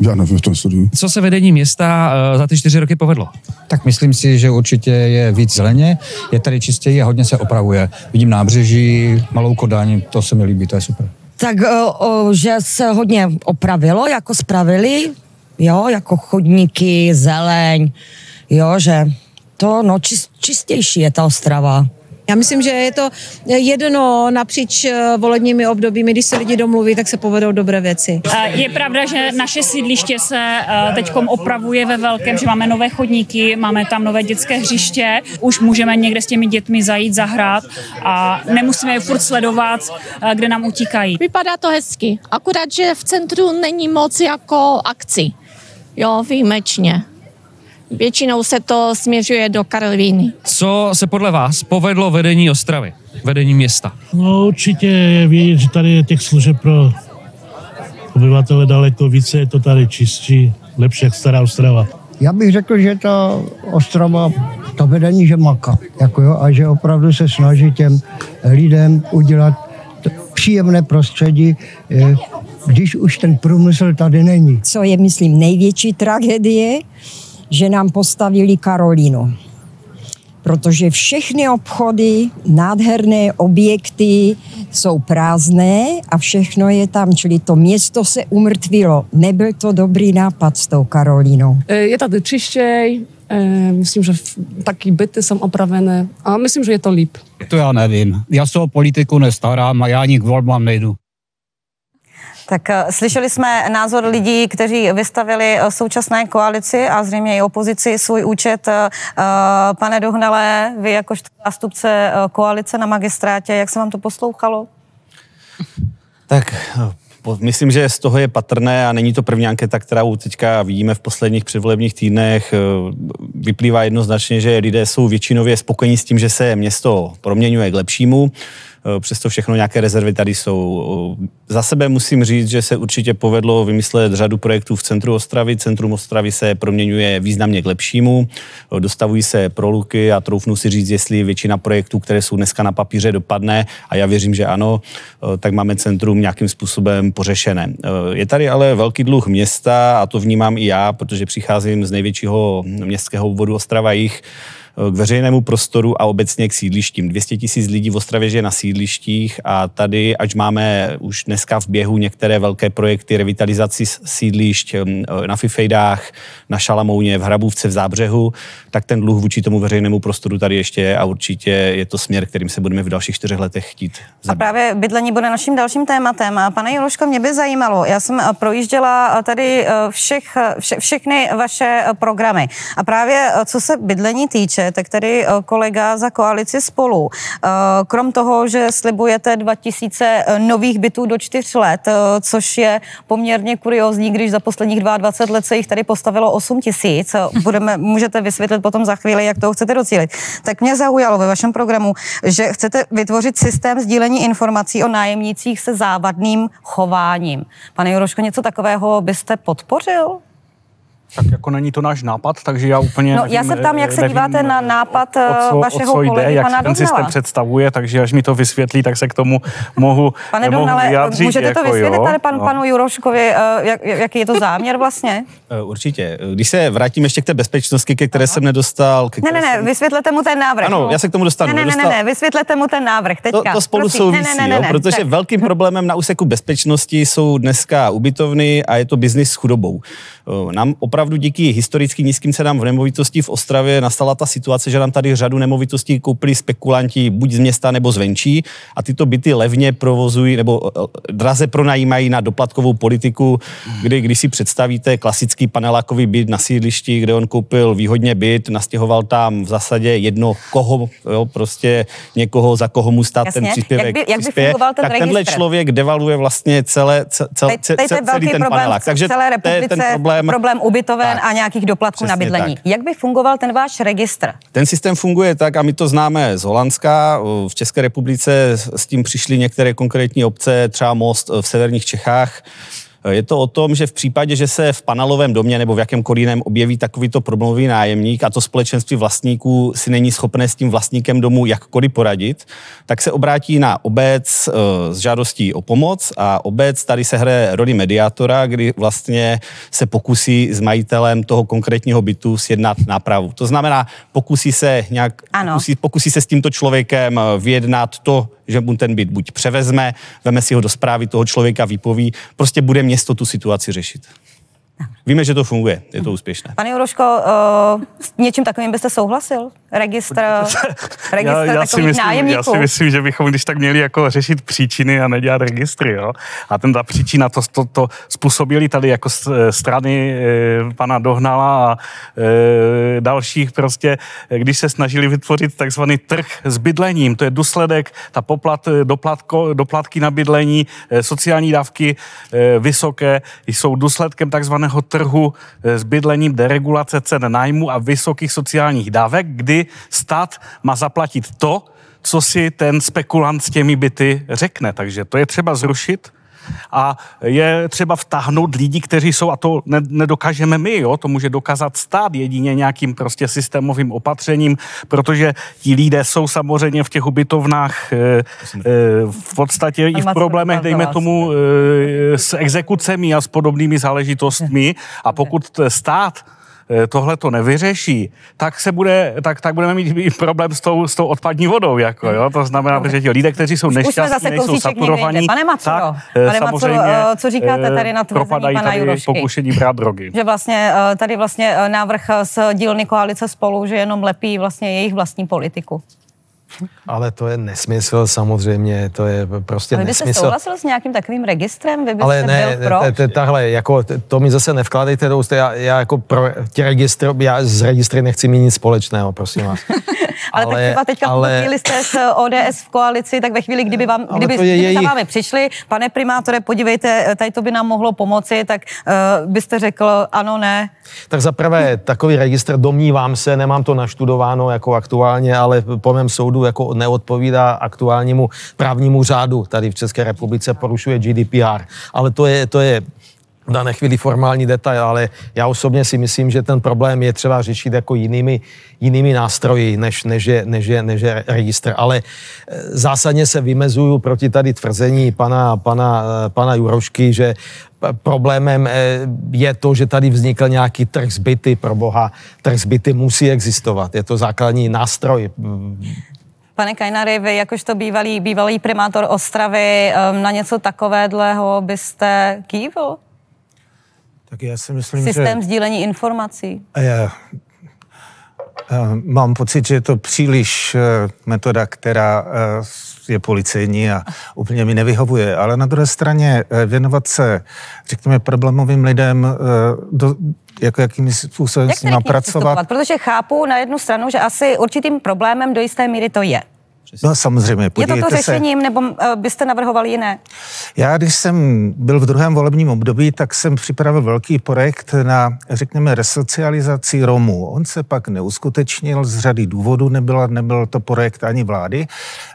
Já nevím, to sleduju. Co se vedení města uh, za ty čtyři roky povedlo? Tak myslím si, že určitě je víc zeleně, je tady čistěji a hodně se opravuje. Vidím nábřeží, malou Kodaň, to se mi líbí, to je super. Tak, o, o, že se hodně opravilo, jako spravili, jo, jako chodníky, zeleň, jo, že to, no, čist, čistější je ta Ostrava. Já myslím, že je to jedno napříč eh, volebními obdobími, když se lidi domluví, tak se povedou dobré věci. Je pravda, že naše sídliště se eh, teď opravuje ve velkém, že máme nové chodníky, máme tam nové dětské hřiště, už můžeme někde s těmi dětmi zajít, zahrát a nemusíme je furt sledovat, eh, kde nám utíkají. Vypadá to hezky, akurát, že v centru není moc jako akci. Jo, výjimečně. Většinou se to směřuje do Karolíny. Co se podle vás povedlo vedení Ostravy, vedení města? No určitě je vidět, že tady je těch služeb pro obyvatele daleko více, je to tady čistší, lepší jak stará Ostrava. Já bych řekl, že ta Ostrava, to vedení, že maka, jako jo, a že opravdu se snaží těm lidem udělat příjemné prostředí, eh, když už ten průmysl tady není. Co je, myslím, největší tragédie, že nám postavili Karolínu. Protože všechny obchody, nádherné objekty jsou prázdné a všechno je tam, čili to město se umrtvilo. Nebyl to dobrý nápad s tou Karolínou. E, je tady čištěj, e, myslím, že taky byty jsou opravené a myslím, že je to líp. To já nevím. Já se o politiku nestarám a já ani k volbám nejdu. Tak uh, slyšeli jsme názor lidí, kteří vystavili uh, současné koalici a zřejmě i opozici svůj účet. Uh, pane Dohnalé, vy jakožto zástupce koalice na magistrátě, jak se vám to poslouchalo? Tak Myslím, že z toho je patrné a není to první anketa, kterou teďka vidíme v posledních předvolebních týdnech. Vyplývá jednoznačně, že lidé jsou většinově spokojení s tím, že se město proměňuje k lepšímu. Eh, přesto všechno nějaké rezervy tady jsou. Za sebe musím říct, že se určitě povedlo vymyslet řadu projektů v centru Ostravy. Centrum Ostravy se proměňuje významně k lepšímu. Eh, dostavují se proluky a troufnu si říct, jestli většina projektů, které jsou dneska na papíře, dopadne a já věřím, že ano, eh, tak máme centrum nějakým způsobem pořešené. Je tady ale velký dluh města a to vnímám i já, protože přicházím z největšího městského obvodu Ostrava jich k veřejnému prostoru a obecně k sídlištím. 200 tisíc lidí v Ostravě žije na sídlištích a tady, ať máme už dneska v běhu některé velké projekty revitalizaci sídlišť na Fifejdách, na Šalamouně, v Hrabůvce, v Zábřehu, tak ten dluh vůči tomu veřejnému prostoru tady ještě je a určitě je to směr, kterým se budeme v dalších čtyřech letech chtít zabít. A právě bydlení bude naším dalším tématem. A pane Jiloško, mě by zajímalo, já jsem projížděla tady všech, vše, všechny vaše programy a právě co se bydlení týče, Babiše, tak tady eh, kolega za koalici spolu. Eh, krom toho, že slibujete 2000 eh, nových bytů do čtyř let, což je poměrně kuriozní, když za posledních 22 let se jich tady postavilo 8 tisíc. Budeme, *laughs* můžete vysvětlit potom za chvíli, jak to chcete docílit. Tak mě zaujalo ve vašem programu, že chcete vytvořit systém sdílení informací o nájemnících se závadným chováním. Pane Juroško, něco takového byste podpořil? Tak jako není to náš nápad, takže já úplně No, nevím, já se ptám, jak se nevím, díváte na nápad o co, vašeho o co jde, kolegy jak pana si ten systém Dohnala? představuje, takže až mi to vysvětlí, tak se k tomu mohu, Pane mohu Dohnale, vyjádřit. můžete to jako vysvětlit jo, tady pan, no. panu Juroškovi, eh, jak, jaký je to záměr vlastně? Eh, Určitě. Když se vrátím ještě k té bezpečnosti, ke které jsem nedostal. Ke Ne, ne, ne, jsem... vysvětlete mu ten návrh. Ano, no. já se k tomu dostanu. Ne, ne, ne, Dostal- ne, ne, vysvětlete mu ten návrh To, teďka. to spolu Prosím. souvisí, ne, ne, ne, ne, jo, protože tak. velkým *laughs* problémem na úseku bezpečnosti jsou dneska ubytovny a je to biznis s chudobou. Eh, Nám opravdu díky historicky nízkým cenám v nemovitosti v Ostravě nastala ta situace, že nám tady řadu nemovitostí koupili spekulanti buď z města nebo zvenčí a tyto byty levně provozují nebo eh, draze pronajímají na doplatkovou politiku, kdy když si představíte klasický panelákový byt na sídlišti, kde on koupil výhodně byt, nastěhoval tam v zásadě jedno koho, jo, prostě někoho, za koho mu stát ten Jasně. příspěvek Jak by- jak by přispěje, ten tak tenhle registr? člověk devaluje vlastně celé, ce, cel, Teď, ce, teď to je ce, celý ten panelák. Takže celé to je ten problém. problém ubytoven Tak. a nějakých doplatků na bydlení. tak. Jak by fungoval ten váš registr? Ten systém funguje tak, a my to známe z Holandska. V České republice s tím přišly některé konkrétní obce, třeba Most v severních Čechách. Je to o tom, že v případě, že se v panelovém domě nebo v jakémkoliv jiném objeví takovýto problémový nájemník a to společenství vlastníků si není schopné s tím vlastníkem domu jakkoliv poradit, tak se obrátí na obec eh, s žádostí o pomoc a obec tady se hraje roli mediátora, kdy vlastně se pokusí s majitelem toho konkrétního bytu sjednat nápravu. To znamená, pokusí se nějak, Ano. pokusí, pokusí se s tímto člověkem eh, vyjednat to, že mu ten byt buď převezme, veme si ho do zprávy toho člověka, vypoví, prostě bude město tu situaci řešit. Víme, že to funguje, je to úspěšné. Pane Juroško, uh, s něčím takovým byste souhlasil? Registr, *laughs* registr já, já, si takových myslím, nájemníků? já si myslím, že bychom když tak měli jako řešit příčiny a nedělat registry. Jo? A ten ta příčina, to, to, to způsobili tady jako s- strany e, pana Dohnala a e, dalších prostě, když se snažili vytvořit takzvaný trh s bydlením. To je důsledek, ta poplat, doplatko, doplatky na bydlení, e, sociální dávky e, vysoké jsou důsledkem takzvaného trhu e, s bydlením, deregulace cen nájmu a vysokých sociálních dávek, kdy stát má zaplatit to, co si ten spekulant s těmi byty řekne. Takže to je třeba zrušit a je třeba vtáhnout lidi, kteří jsou, a to ne, nedokážeme my, jo, to může dokázat stát jedině nějakým prostě systémovým opatřením, protože ti lidé jsou samozřejmě v těch ubytovnách e, e, v podstatě i v problémech, pro dejme tomu, e, s exekucemi a s podobnými záležitostmi. A pokud stát tohle to nevyřeší, tak se bude, tak, tak budeme mít i problém s tou, s tou odpadní vodou, jako, jo? To znamená, že ti lidé, kteří jsou nešťastní, zase nejsou saturovaní. Pane Macuro, tak pane eh, Macuro, samozřejmě eh, co říkáte eh, tady na tvrzení pana tady Jurošky? pokušení brát drogy. Že vlastně eh, tady vlastně eh, návrh z dílny koalice spolu, že jenom lepí vlastně jejich vlastní politiku. Ale to je nesmysl samozřejmě, to je prostě Ale byste nesmysl. souhlasil s nějakým takovým registrem? Vy byste Ale ne, byl pro? tahle, jako, to mi zase nevkládejte do úst, já, já jako pro tě registr, já z registry nechci mít nic společného, prosím vás. Ale, *laughs* ale tak třeba teďka ale... v ale- chvíli jste s ODS v koalici, tak ve chvíli, kdyby, vám, Ale kdyby, je kdyby za jejich- vámi přišli, pane primátore, podívejte, tady to by nám mohlo pomoci, tak uh, byste řekl ano, ne. Tak zaprvé takový registr, domnívám se, nemám to naštudováno jako aktuálně, ale po mém soudu jako neodpovídá aktuálnímu právnímu řádu. Tady v České republice porušuje GDPR. Ale to je, to je v dané chvíli formální detail, ale já osobně si myslím, že ten problém je třeba řešit jako jinými, jinými nástroji, než, než, je, než, je, než je registr. Ale eh, zásadně se vymezuju proti tady tvrzení pana, pana, eh, pana Jurošky, že problémem eh, je to, že tady vznikl nějaký trh zbyty, pro boha, trh zbyty musí existovat. Je to základní nástroj. Pane Kajnary, vy jakožto bývalý, bývalý primátor Ostravy, um, na něco takového byste kývil? Tak já si myslím, Systém že... sdílení informací. Já mám pocit, že je to příliš eh, metoda, která eh, je policejní a úplně mi nevyhovuje. Ale na druhé straně eh, věnovat se, řekněme, problémovým lidem, eh, do, jako jakým způsobem Jak s nimi pracovat. Protože chápu na jednu stranu, že asi určitým problémem do jisté míry to je. No samozřejmě, Je to podívejte to se. řešením, nebo uh, byste navrhovali jiné? Já, když jsem byl v druhém volebním období, tak jsem připravil velký projekt na, řekněme, resocializaci Romů. On se pak neuskutečnil z řady důvodů, nebyl, nebyl to projekt ani vlády,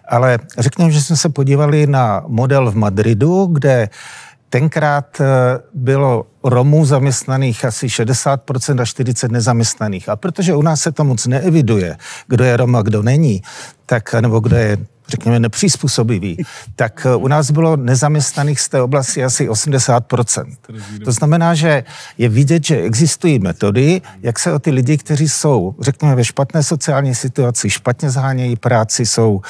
ale řekněme, že jsme se podívali na model v Madridu, kde tenkrát bylo Romů zaměstnaných asi 60% a 40 nezaměstnaných. A protože u nás se to moc neeviduje, kdo je Roma, kdo není, tak, nebo kdo je řekněme, nepřizpůsobivý, tak eh, u nás bylo nezaměstnaných z té oblasti asi 80%. To znamená, že je vidět, že existují metody, jak se o ty lidi, kteří jsou, řekněme, ve špatné sociální situaci, špatně zhánějí práci, jsou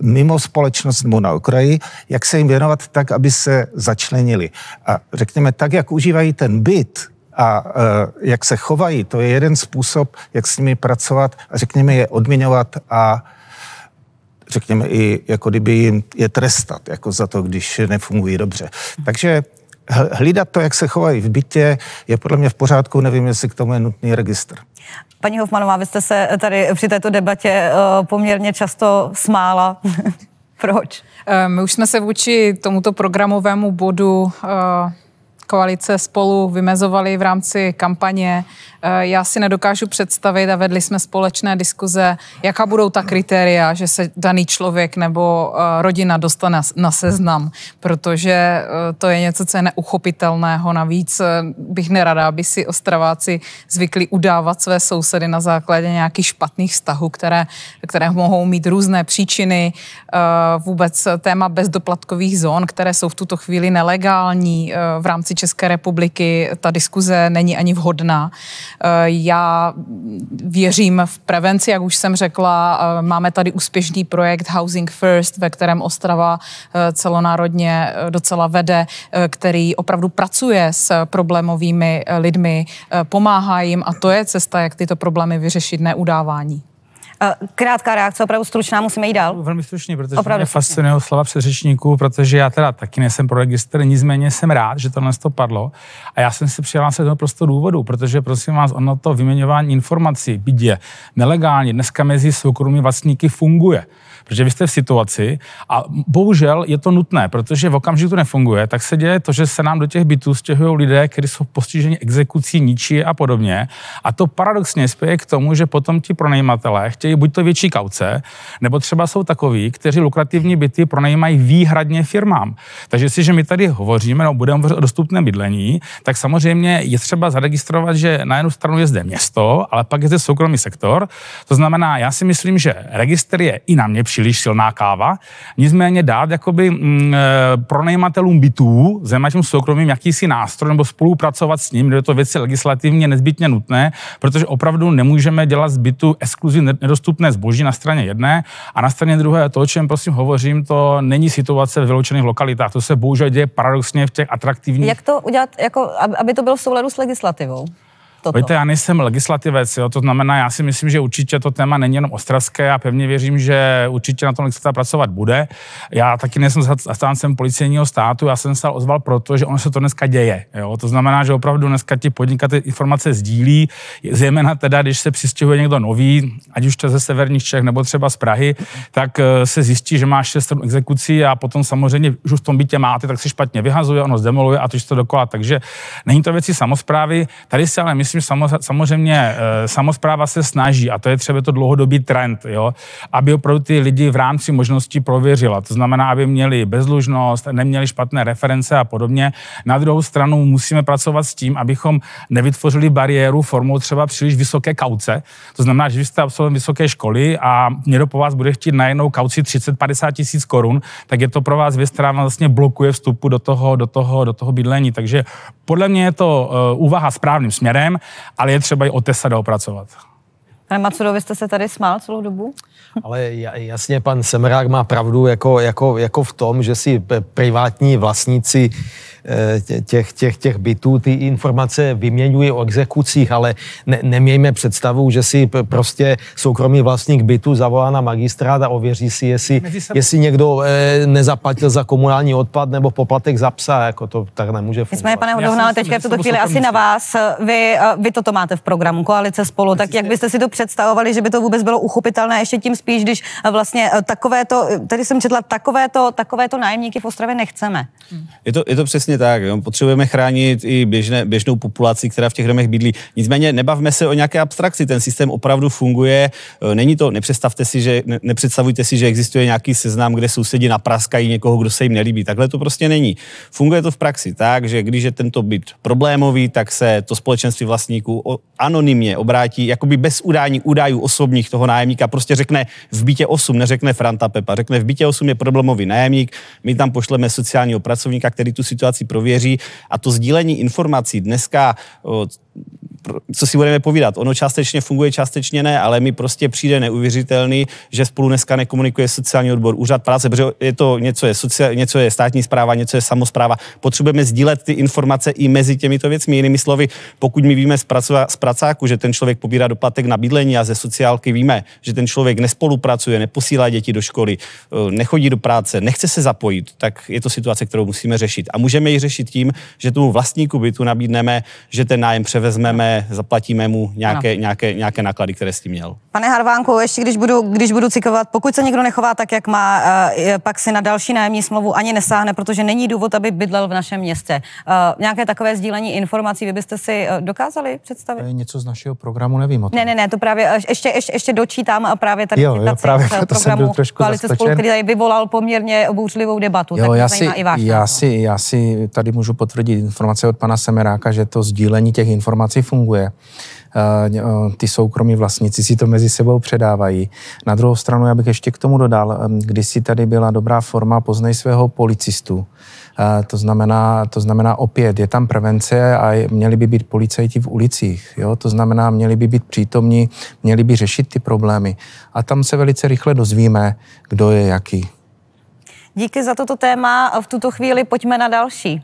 mimo společnost nebo na okraji, jak se jim věnovat tak, aby se začlenili. A řekněme, tak, jak užívají ten byt, a uh, jak se chovají, to je jeden způsob, jak s nimi pracovat a řekněme je odměňovat a řekněme, i jako kdyby jim je trestat jako za to, když nefungují dobře. Takže hlídat to, jak se chovají v bytě, je podle mě v pořádku, nevím, jestli k tomu je nutný registr. Paní Hofmanová, vy jste se tady při této debatě uh, poměrně často smála. *laughs* Proč? Eh, my už jsme se vůči tomuto programovému bodu uh, koalice spolu vymezovali v rámci kampaně Eh, já si nedokážu představit a vedli jsme společné diskuze, jaká budou ta kritéria, že se daný člověk nebo eh, rodina dostane na seznam, protože eh, to je něco, co je neuchopitelného. Navíc bych nerada, aby si Ostraváci zvykli udávat své sousedy na základě nějakých špatných vztahů, které, které mohou mít různé příčiny. Vůbec téma bezdoplatkových zón, které jsou v tuto chvíli nelegální v rámci České republiky, ta diskuze není ani vhodná. Eh, já věřím v prevenci, jak už jsem řekla. Eh, máme tady úspěšný projekt Housing First, ve kterém Ostrava eh, celonárodně docela vede, který opravdu pracuje s problémovými lidmi, pomáhá jim a to je cesta, jak tyto problémy vyřešit, neudávání. Eh, krátká reakce, opravdu stručná, musíme jít dál. Velmi stručně, protože opravdu mě fascinují slova předřečníků, protože já teda taky nejsem pro registr, nicméně jsem rád, že tohle to padlo. A já jsem si přihlásil do prostě důvodu, protože prosím vás, ono to vyměňování informací, byť je nelegální, dneska mezi soukromými vlastníky funguje protože vy jste v situaci a bohužel je to nutné, protože v okamžiku to nefunguje, tak se děje to, že se nám do těch bytů stěhují lidé, kteří jsou postiženi exekucí, ničí a podobně. A to paradoxně spěje k tomu, že potom ti pronajímatelé chtějí buď to větší kauce, nebo třeba jsou takoví, kteří lukrativní byty pronajímají výhradně firmám. Takže si, že my tady hovoříme, no budeme hovořit o dostupném bydlení, tak samozřejmě je třeba zaregistrovat, že na jednu stranu je zde město, ale pak je zde soukromý sektor. To znamená, já si myslím, že registr je i na mě příliš silná káva. Nicméně dát jakoby mm, e, pronajímatelům bytů, zejména soukromým, jakýsi nástroj nebo spolupracovat s ním, kde je to věci legislativně nezbytně nutné, protože opravdu nemůžeme dělat z bytu exkluzivně nedostupné zboží na straně jedné a na straně druhé to, o čem prosím hovořím, to není situace v vyloučených lokalitách. To se bohužel děje paradoxně v těch atraktivních. Jak to udělat, jako, aby to bylo v souladu s legislativou? Toto? Víte, já nejsem legislativec, jo, to znamená, já si myslím, že určitě to téma není jenom ostravské a pevně věřím, že určitě na tom legislativa pracovat bude. Já taky nejsem zastáncem policejního státu, já jsem se ozval proto, že ono se to dneska děje. Jo. To znamená, že opravdu dneska ti podnikatel informace sdílí, zejména teda, když se přistěhuje někdo nový, ať už to ze severních Čech nebo třeba z Prahy, tak eh, se zjistí, že má šest exekucí a potom samozřejmě už v tom bytě máte, tak se špatně vyhazuje, ono zdemoluje a to to dokola. Takže není to věci samozprávy. Tady si ale myslím, myslím, samozřejmě e, samozpráva se snaží, a to je třeba to dlouhodobý trend, jo, aby opravdu ty lidi v rámci možností prověřila. To znamená, aby měli bezlužnost, neměli špatné reference a podobně. Na druhou stranu musíme pracovat s tím, abychom nevytvořili bariéru formou třeba příliš vysoké kauce. To znamená, že vy jste absolvent vysoké školy a někdo po vás bude chtít najednou kauci 30-50 tisíc korun, tak je to pro vás věc, která vlastně blokuje vstupu do toho, do toho, do toho bydlení. Takže podle mě je to uh, úvaha správným směrem ale je třeba i otesat a opracovat. Pane Macudo, vy jste se tady smál celou dobu? *laughs* Ale jasně, pan Semerák má pravdu jako, jako, jako v tom, že si privátní vlastníci těch, těch, těch bytů ty informace vyměňují o exekucích, ale ne, nemějme představu, že si prostě soukromý vlastník bytu zavolá na magistrát a ověří si, jestli, jestli někdo eh, nezaplatil za komunální odpad nebo poplatek za psa, jako to tak nemůže fungovat. Nicméně, pane Hodovna, teďka v tuto chvíli asi na vás. Vy, eh, vy toto máte v programu Koalice spolu, tak jak byste si to představovali, že by to vůbec bylo uchopitelné, ještě tím spíš, když vlastně takovéto, tady jsem četla, takovéto, takovéto nájemníky v Ostravě nechceme. Je to, je to přesně Přesně tak. Jo. Potřebujeme chránit i běžné, běžnou populaci, která v těch domech bydlí. Nicméně nebavme se o nějaké abstrakci. Ten systém opravdu funguje. E, není to, nepředstavte si, že, ne, nepředstavujte si, že existuje nějaký seznam, kde sousedi napraskají někoho, kdo se jim nelíbí. Takhle to prostě není. Funguje to v praxi tak, že když je tento byt problémový, tak se to společenství vlastníků anonymně obrátí, jakoby bez udání údajů osobních toho nájemníka, prostě řekne v bytě 8, neřekne Franta Pepa, řekne v bytě 8 je problémový nájemník, my tam pošleme sociálního pracovníka, který tu situaci prověří. A to sdílení informací dneska co si budeme povídat, ono částečně funguje, částečně ne, ale mi prostě přijde neuvěřitelný, že spolu dneska nekomunikuje sociální odbor, úřad práce, protože je to něco je, sociál, něco je státní zpráva, něco je samozpráva. Potřebujeme sdílet ty informace i mezi těmito věcmi. Jinými slovy, pokud my víme z, pracova, z pracáku, že ten člověk pobírá doplatek na bydlení a ze sociálky víme, že ten člověk nespolupracuje, neposílá děti do školy, eh, nechodí do práce, nechce se zapojit, tak je to situace, kterou musíme řešit. A můžeme ji řešit tím, že tomu vlastníku bytu nabídneme, že ten nájem převezmeme zaplatíme mu nějaké, nějaké, nějaké náklady, které s tím měl. Pane Harvánku, ještě když budu, když budu citovat, pokud se někdo nechová tak, jak má, eh, pak si na další nájemní smlouvu ani nesáhne, protože není důvod, aby bydlel v našem městě. Eh, nějaké takové sdílení informací, vy byste si eh, dokázali představit? To je něco z našeho programu, nevím o tom. Ne, ne, ne, to právě ještě, ještě, ještě dočítám a právě tady jo, jo, právě proto programu trošku Koalice spolu, který tady vyvolal poměrně bouřlivou debatu. Jo, tak já, si, i váš já, si, já si tady můžu potvrdit informace od pana Semeráka, že to sdílení těch informací funguje. Eh, eh, ty soukromí vlastníci si to mezi sebou předávají. Na druhou stranu, já bych ještě k tomu dodal, když si tady byla dobrá forma poznej svého policistu. Eh, to znamená, to znamená opět, je tam prevence a měli by být policajti v ulicích. Jo? To znamená, měli by být přítomní, měli by řešit ty problémy. A tam se velice rychle dozvíme, kdo je jaký. Díky za toto téma. V tuto chvíli pojďme na další.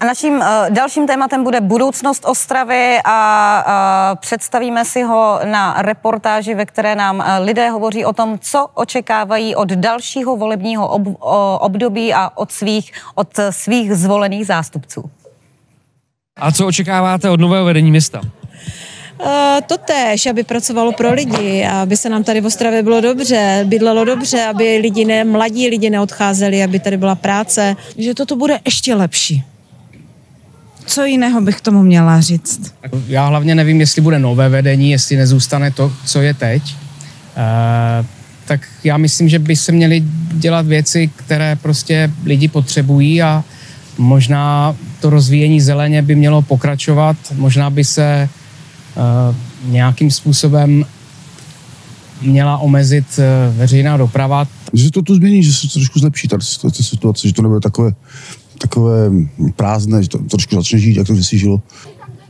A naším uh, dalším tématem bude budoucnost Ostravy a uh, představíme si ho na reportáži, ve které nám uh, lidé hovoří o tom, co očekávají od dalšího volebního ob, uh, období a od svých, od svých zvolených zástupců. A co očekáváte od nového vedení města? Uh, to tež, aby pracovalo pro lidi, aby se nám tady v Ostravě bylo dobře, bydlelo dobře, aby lidi ne, mladí lidi neodcházeli, aby tady byla práce. Že toto bude ještě lepší co jiného bych tomu měla říct? Já hlavně nevím, jestli bude nové vedení, jestli nezůstane to, co je teď. E, tak já myslím, že by se měly dělat věci, které prostě lidi potřebují a možná to rozvíjení zeleně by mělo pokračovat, možná by se e, nějakým způsobem měla omezit e, veřejná doprava. Že se to tu změní, že se to trošku zlepší ta, ta situace, že to nebude takové takové prázdné, že to trošku začne žít, jak to si žilo?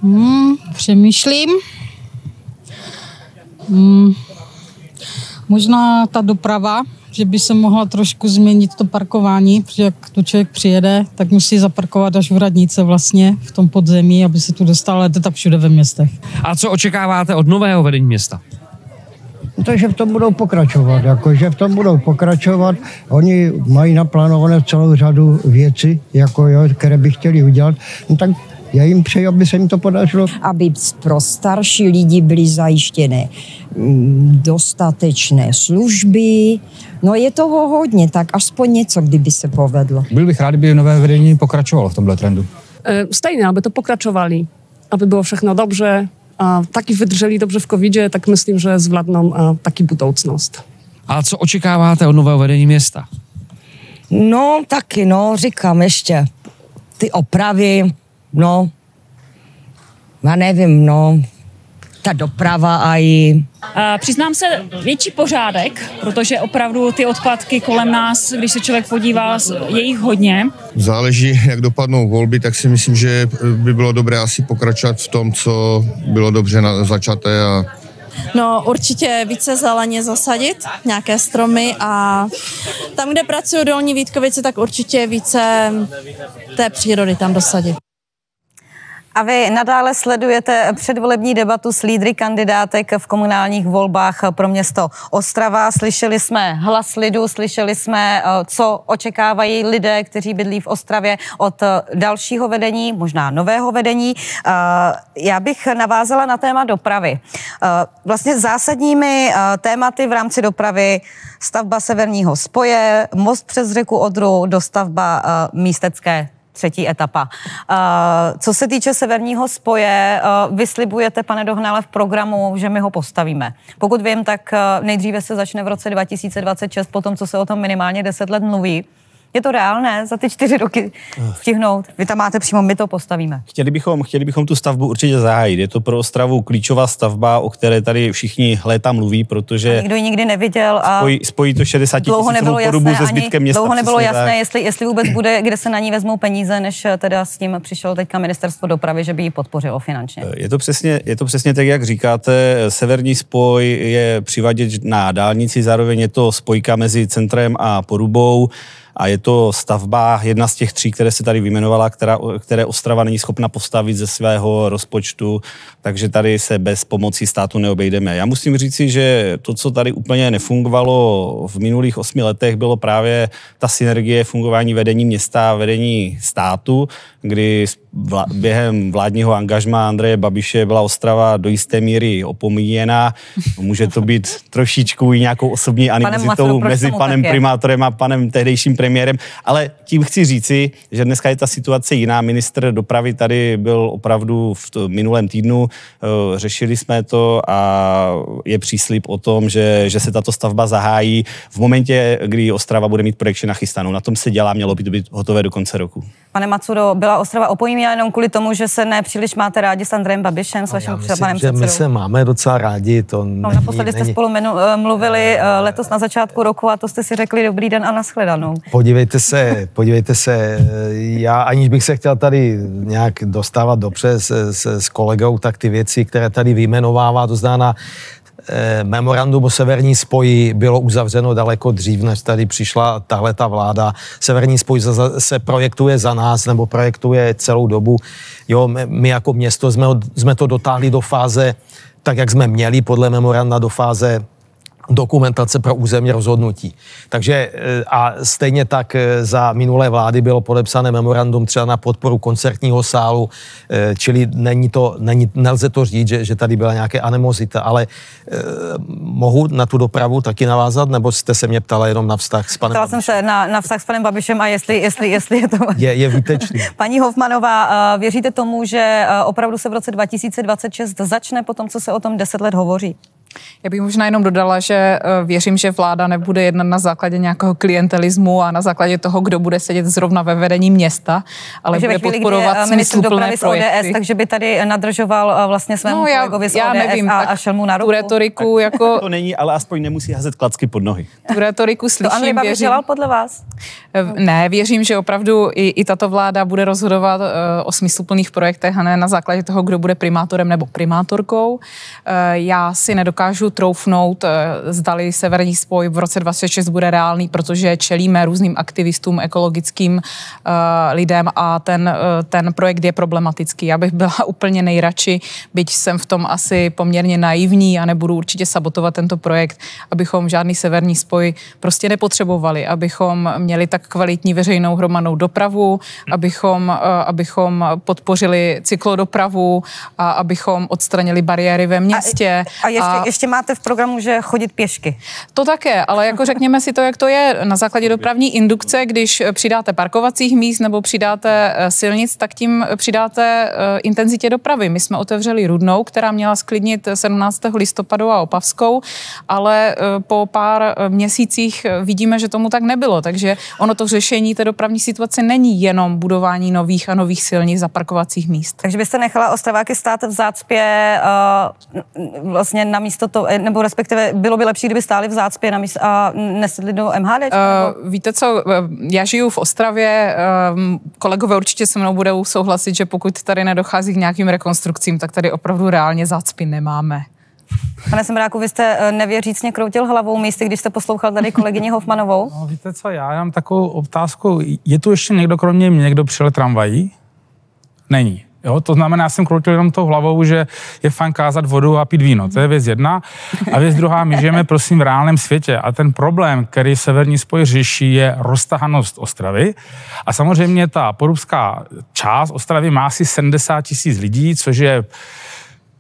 Hmm, přemýšlím. Hmm, možná ta doprava, že by se mohla trošku změnit to parkování, protože jak tu člověk přijede, tak musí zaparkovat až v radnice vlastně, v tom podzemí, aby se tu dostal, ale to tak všude ve městech. A co očekáváte od nového vedení města? Takže v tom budou pokračovat, jako, že v tom budou pokračovat. Oni mají naplánované celou řadu věcí, jako, jo, které by chtěli udělat. No, tak já jim přeji, aby se jim to podařilo. Aby pro starší lidi byly zajištěné mm, dostatečné služby. No je toho hodně, tak aspoň něco, kdyby se povedlo. Byl bych rád, kdyby nové vedení pokračovalo v tomhle trendu. E, stejně, aby to pokračovali, aby bylo všechno dobře, a taky vydrželi dobře v covidzie, tak myslím, že zvládnou taky budoucnost. A co očekáváte od nového vedení města? No, taky, no, říkám ještě. Ty opravy, no, já nevím, no, ta doprava a i... Přiznám se, větší pořádek, protože opravdu ty odpadky kolem nás, když se člověk podívá, je jich hodně. Záleží, jak dopadnou volby, tak si myslím, že by bylo dobré asi pokračovat v tom, co bylo dobře na začaté a No určitě více zeleně zasadit, nějaké stromy a tam, kde pracují dolní Vítkovice, tak určitě více té přírody tam dosadit. A vy nadále sledujete předvolební debatu s lídry kandidátek v komunálních volbách pro město Ostrava. Slyšeli jsme hlas lidu, slyšeli jsme, eh, co očekávají lidé, kteří bydlí v Ostravě od eh, dalšího vedení, možná nového vedení. Eh, já bych navázala na téma dopravy. Vlastně zásadními tématy v rámci dopravy stavba severního spoje, most přes řeku Odru, dostavba místecké třetí etapa. Uh, co se týče severního spoje, uh, vyslibujete, pane Dohnale, v programu, že my ho postavíme. Pokud vím, tak uh, nejdříve se začne v roce 2026, potom, co se o tom minimálně 10 let mluví. Je to reálné za ty čtyři roky stihnout? Vy tam máte přímo, my to postavíme. Chtěli bychom, chtěli bychom tu stavbu určitě zahájit. Je to pro Ostravu klíčová stavba, o které tady všichni léta mluví, protože... A nikdo ji nikdy neviděl. A spojí, spojí to 60 dlouho nebylo jasné, se zbytkem města. Dlouho nebylo jasné, tak. jestli, jestli vůbec bude, kde se na ní vezmou peníze, než teda s tím přišlo teďka ministerstvo dopravy, že by ji podpořilo finančně. Je to přesně, je to přesně tak, jak říkáte. Severní spoj je přivaděč na dálnici, zároveň je to spojka mezi centrem a Porubou a je to stavba, jedna z těch tří, které se tady vyjmenovala, která, které Ostrava není schopna postavit ze svého rozpočtu, takže tady se bez pomoci státu neobejdeme. Já musím říci, že to, co tady úplně nefungovalo v minulých osmi letech, bylo právě ta synergie fungování vedení města a vedení státu, kdy vla, během vládního angažma Andreje Babiše byla Ostrava do jisté míry opomíjená. Může to být trošičku i nějakou osobní animozitou mezi panem primátorem a panem tehdejším premiérem, ale tím chci říci, že dneska je ta situace jiná. Ministr dopravy tady byl opravdu v minulém týdnu, eh, řešili jsme to a je příslip o tom, že, že se tato stavba zahájí v momentě, kdy Ostrava bude mít projekci nachystanou. Na tom se dělá, mělo by to být hotové do konce roku. Pane Macuro, byla Ostrava opojíme jenom kvůli tomu, že se nepříliš máte rádi s Andrejem Babišem, s no, vaším třeba panem že my se máme docela rádi. To no, naposledy jste spolu menu, eh, mluvili eh, letos na začátku roku a to jste si řekli dobrý den a nashledanou. Podívejte se, podívejte se, eh, já aniž bych se chtěl tady nějak dostávat dobře s, s, s kolegou, tak ty věci, které tady vyjmenovává, to znamená Eh, memorandum o severní spoji bylo uzavřeno daleko dřív, než tady přišla tahle ta vláda. Severní spoj se projektuje za nás, nebo projektuje celou dobu. Jo, my jako město jsme, jsme to dotáhli do fáze, tak jak jsme měli podle memoranda do fáze dokumentace pro územní rozhodnutí. Takže e, a stejně tak e, za minulé vlády bylo podepsané memorandum třeba na podporu koncertního sálu, e, čili není to, není, nelze to říct, že, že tady byla nějaké anemozita, ale eh, mohu na tu dopravu taky navázat, nebo jste se mě ptala jenom na vztah s panem Ptala jsem se na, na vztah s panem Babišem a jestli, jestli, jestli je to... Je, je výtečný. *laughs* Paní Hofmanová, věříte tomu, že opravdu se v roce 2026 začne po tom, co se o tom 10 let hovoří? Já bych možná jenom dodala, že eh, věřím, že vláda nebude jednat na základě nějakého klientelismu a na základě toho, kdo bude sedět zrovna ve vedení města, ale takže bude chvíli, podporovat eh, smysluplné projekty. ODS, takže by tady nadržoval eh, vlastně svému no, já, kolegovi z já ODS nevím, a, a šel mu na ruku. Tu retoriku jako... To není, ale aspoň nemusí hazet klacky pod nohy. Tu retoriku slyším, to Andrej věřím. dělal podle vás? Ne, věřím, že opravdu i, i tato vláda bude rozhodovat uh, o smysluplných projektech a ne na základě toho, kdo bude primátorem nebo primátorkou. Uh, já si nedokážu troufnout, uh, zdali severní spoj v roce 2026 bude reálný, protože čelíme různým aktivistům, ekologickým uh, lidem a ten, uh, ten projekt je problematický. Já bych byla *laughs* úplně nejradši, byť jsem v tom asi poměrně naivní a nebudu určitě sabotovat tento projekt, abychom žádný severní spoj prostě nepotřebovali, abychom měli tak kvalitní veřejnou hromadnou dopravu, abychom, eh, abychom podpořili cyklodopravu a abychom odstranili bariéry ve městě. A, a, ještě, a ještě máte v programu, že chodit pěšky. To také, ale jako řekněme si to, jak to je. Na základě dopravní indukce, když přidáte parkovacích míst nebo přidáte eh, silnic, tak tím přidáte eh, intenzitě dopravy. My jsme otevřeli Rudnou, která měla sklidnit 17. listopadu a Opavskou, ale po pár měsících vidíme, že tomu tak nebylo. Takže ono to řešení té dopravní situace není jenom budování nových a nových silnic zaparkovacích míst. Takže byste nechala Ostraváky stát v zácpě uh, vlastně na místo to, nebo respektive bylo by lepší, kdyby stáli v zácpě na místo a nesedli do MHD? Uh, víte co, já žiju v Ostravě, uh, kolegové určitě se mnou budou souhlasit, že pokud tady nedochází k nějakým rekonstrukcím, tak tady opravdu reálně zácpy nemáme. Pane Semráku, vy jste eh, nevěřícně kroutil hlavou místy, když jste poslouchal tady kolegyni *laughs* Hofmanovou? No, víte co, já mám takovou otázku. Je tu ještě někdo, kromě mě, někdo přijel tramvají? Není. Jo, to znamená, já jsem kroutil jenom tou hlavou, že je fajn kázat vodu a pít víno. To je věc jedna. A věc druhá, my žijeme prosím v reálném světě a ten problém, který severní spoj řeší, je roztahanost Ostravy. A samozřejmě ta porubská část Ostravy má asi 70 tisíc lidí, což je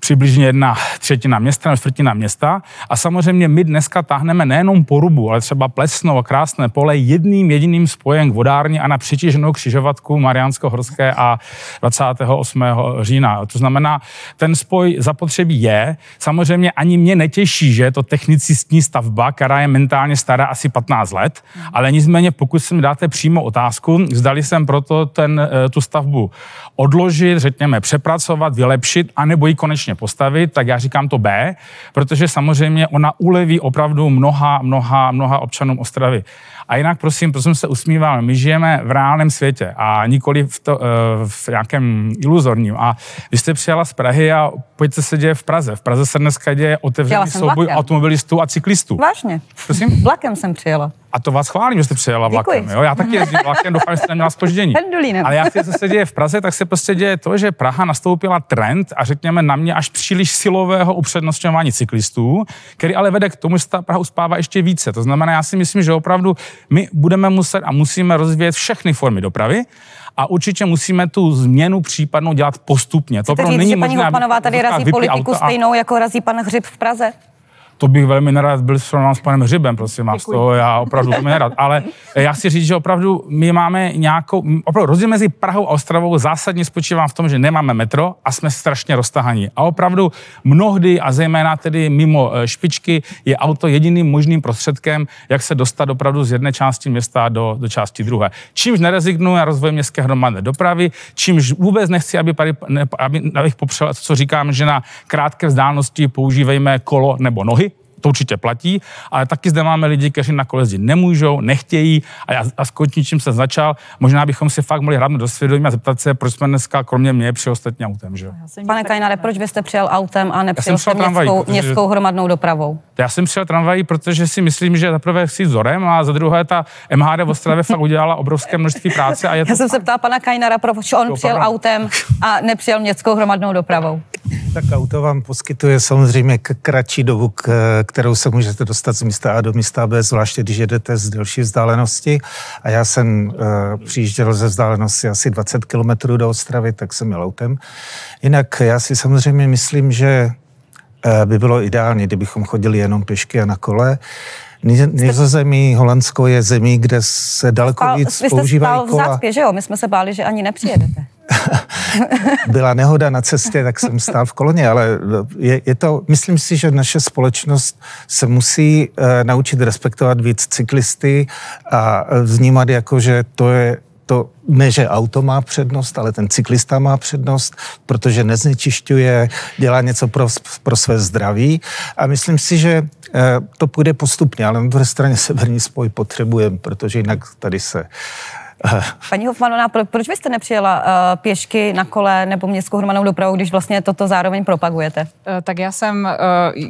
přibližně jedna třetina města čtvrtina města. A samozřejmě my dneska táhneme nejenom porubu, ale třeba Plesno a krásné pole jedným jediným spojem k vodárně a na přitíženou křižovatku Mariánsko-Horské a 28. října. To znamená, ten spoj zapotřebí je. Samozřejmě ani mě netěší, že je to technicistní stavba, která je mentálně stará asi 15 let, ale nicméně pokud si mi dáte přímo otázku, zdali jsem proto ten, eh, tu stavbu odložit, řekněme, přepracovat, vylepšit, anebo ji konečně postavit, tak já říkám to B, protože samozřejmě ona uleví opravdu mnoha, mnoha, mnoha občanům Ostravy. A jinak, prosím, prosím se usmíval, my žijeme v reálném světě a nikoli v, to, eh, v nějakém iluzorním. A vy jste přijela z Prahy a pojďte se děje v Praze. V Praze se dneska děje otevřený souboj vlakem. automobilistů a cyklistů. Vážně. Prosím? Vlakem jsem přijela. A to vás chválím, že jste přijela vlakem. Děkuji. Jo? Já taky jezdím vlakem, doufám, že jste neměla spoždění. Pendulínem. Ale co se děje v Praze, tak se prostě děje to, že Praha nastoupila trend a řekněme na mě až příliš silového upřednostňování cyklistů, který ale vede k tomu, že ta Praha uspává ještě více. To znamená, já si myslím, že opravdu my budeme muset a musíme rozvíjet všechny formy dopravy, a určitě musíme tu změnu případnou dělat postupně. To opravdu říct, že paní Hopmanová tady razí politiku auto a- stejnou, jako razí pan Hřib v Praze? To bych velmi nerad byl srovnán s panem Hřibem, prosím vás, to já opravdu velmi nerad. Ale já si říct, že opravdu my máme nějakou, opravdu rozdíl mezi Prahou a Ostravou zásadně spočívá v tom, že nemáme metro a jsme strašně roztahaní. A opravdu mnohdy a zejména tedy mimo eh, špičky je auto jediným možným prostředkem, jak se dostat opravdu z jedné části města do, do části druhé. Čímž nerezignuji na rozvoj městské hromadné dopravy, čímž vůbec nechci, aby, tady, ne, aby abych popřel, co říkám, že na krátké vzdálenosti používejme kolo nebo nohy, to určitě platí, ale taky zde máme lidi, kteří na kole jezdit nemůžou, nechtějí a já a skončím, čím jsem začal. Možná bychom si fakt mohli hrát do svědomí a zeptat se, proč jsme dneska kromě mě při ostatní autem, že? Pane Kajnare, proč byste přijel autem a nepřijel jste šel tramvají, městskou, protože- městskou hromadnou dopravou? Já jsem přijel tramvají, protože si myslím, že za prvé chci vzorem a za druhé ta MHD v Ostravě fakt udělala obrovské množství práce a je to Já jsem se ptala pana Kajnara, proč on To přijel autem a nepřijel městskou hromadnou dopravou. Tak auto vám poskytuje samozřejmě k- kratší dobu, k, kterou se můžete dostat z místa A do místa B, zvláště když jedete z delší vzdálenosti. A já jsem uh, přijížděl ze vzdálenosti asi 20 km do Ostravy, tak jsem jel autem. Jinak já si samozřejmě myslím, že eh, by bylo ideální, kdybychom chodili jenom pěšky a na kole. Niz- Nizozemí, Holandsko je zemí, kde se daleko Spal, víc vy jste používají spal v kola. že jo? My jsme se báli, že ani nepřijedete. *laughs* byla nehoda na cestě, tak jsem stál v koloně, ale je, je to, myslím si, že naše společnost se musí uh, naučit respektovat víc cyklisty a eh, vnímat jako, že to je to ne, že auto má přednost, ale ten cyklista má přednost, protože neznečišťuje, dělá něco pro, pro své zdraví. A myslím si, že eh, to půjde postupně, ale na druhé straně severní spoj potřebujeme, protože jinak tady se *laughs* Paní Hofmanová, pro- proč byste nepřijela uh, pěšky na kole nebo městskou hromadnou dopravu, když vlastně toto zároveň propagujete? Eh, Tak já jsem, eh,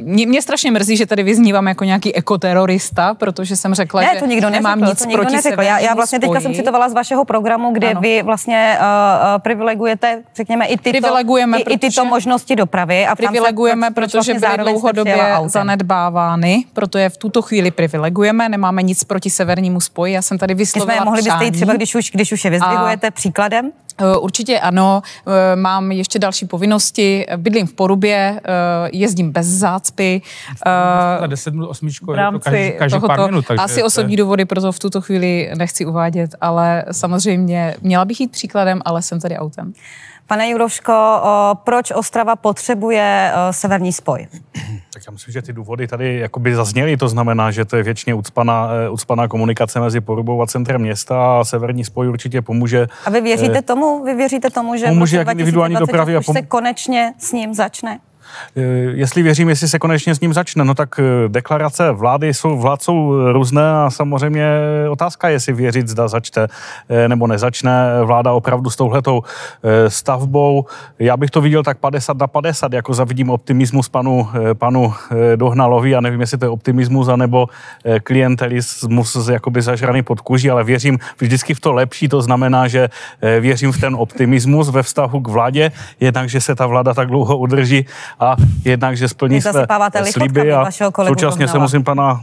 mě, mě strašně mrzí, že tady vyznívám jako nějaký ekoterorista, protože jsem řekla, Ne, že to nikdo nemám neřekl, nic to nikdo proti neřekl. Já, já vlastně teďka jsem citovala z vašeho programu, kde Ano. vy vlastně uh, privilegujete, řekněme, i tyto, Privilegujeme, i, i tyto možnosti dopravy. A se, privilegujeme, proč protože vlastně byly dlouhodobě zanedbávány, proto je v tuto chvíli privilegujeme, nemáme nic proti severnímu spoji, já jsem tady vyslovila mohli byste jít třeba, když už, když už je vyzdvihujete, příkladem? Eh, Určitě ano, Eh, mám ještě další povinnosti, bydlím v Porubě, eh, jezdím bez zácpy. za 10 minut osmičko, v je to každý, rámci pár tohoto, minut. takže asi osobní důvody, proto v tuto chvíli nechci uvádět, ale samozřejmě měla bych jít příkladem, ale jsem tady autem. Pane Juroško, proč Ostrava potřebuje severní spoj? Tak já myslím, že ty důvody tady jakoby zazněly, to znamená, že to je věčně ucpaná, eh, ucpaná komunikace mezi Porubou a centrem města a severní spoj určitě pomůže. A vy věříte eh, tomu? Vy věříte tomu, že Pomůže jak individuální 2026 dopravě a pom- se konečně s ním začne? Jestli věřím, jestli se konečně s ním začne, no tak deklarace vlády jsou, vlád jsou různé a samozřejmě otázka je, jestli věřit, zda začne nebo nezačne vláda opravdu s touhletou stavbou. Já bych to viděl tak 50 na 50, jako zavidím optimismus panu, panu Dohnalovi. A nevím, jestli to je optimismus anebo klientelismus jakoby zažraný pod kůží, ale věřím vždycky v to lepší, to znamená, že věřím v ten optimismus ve vztahu k vládě, jednak, že se ta vláda tak dlouho udrží a jednak, že splní své sliby a současně se musím pana,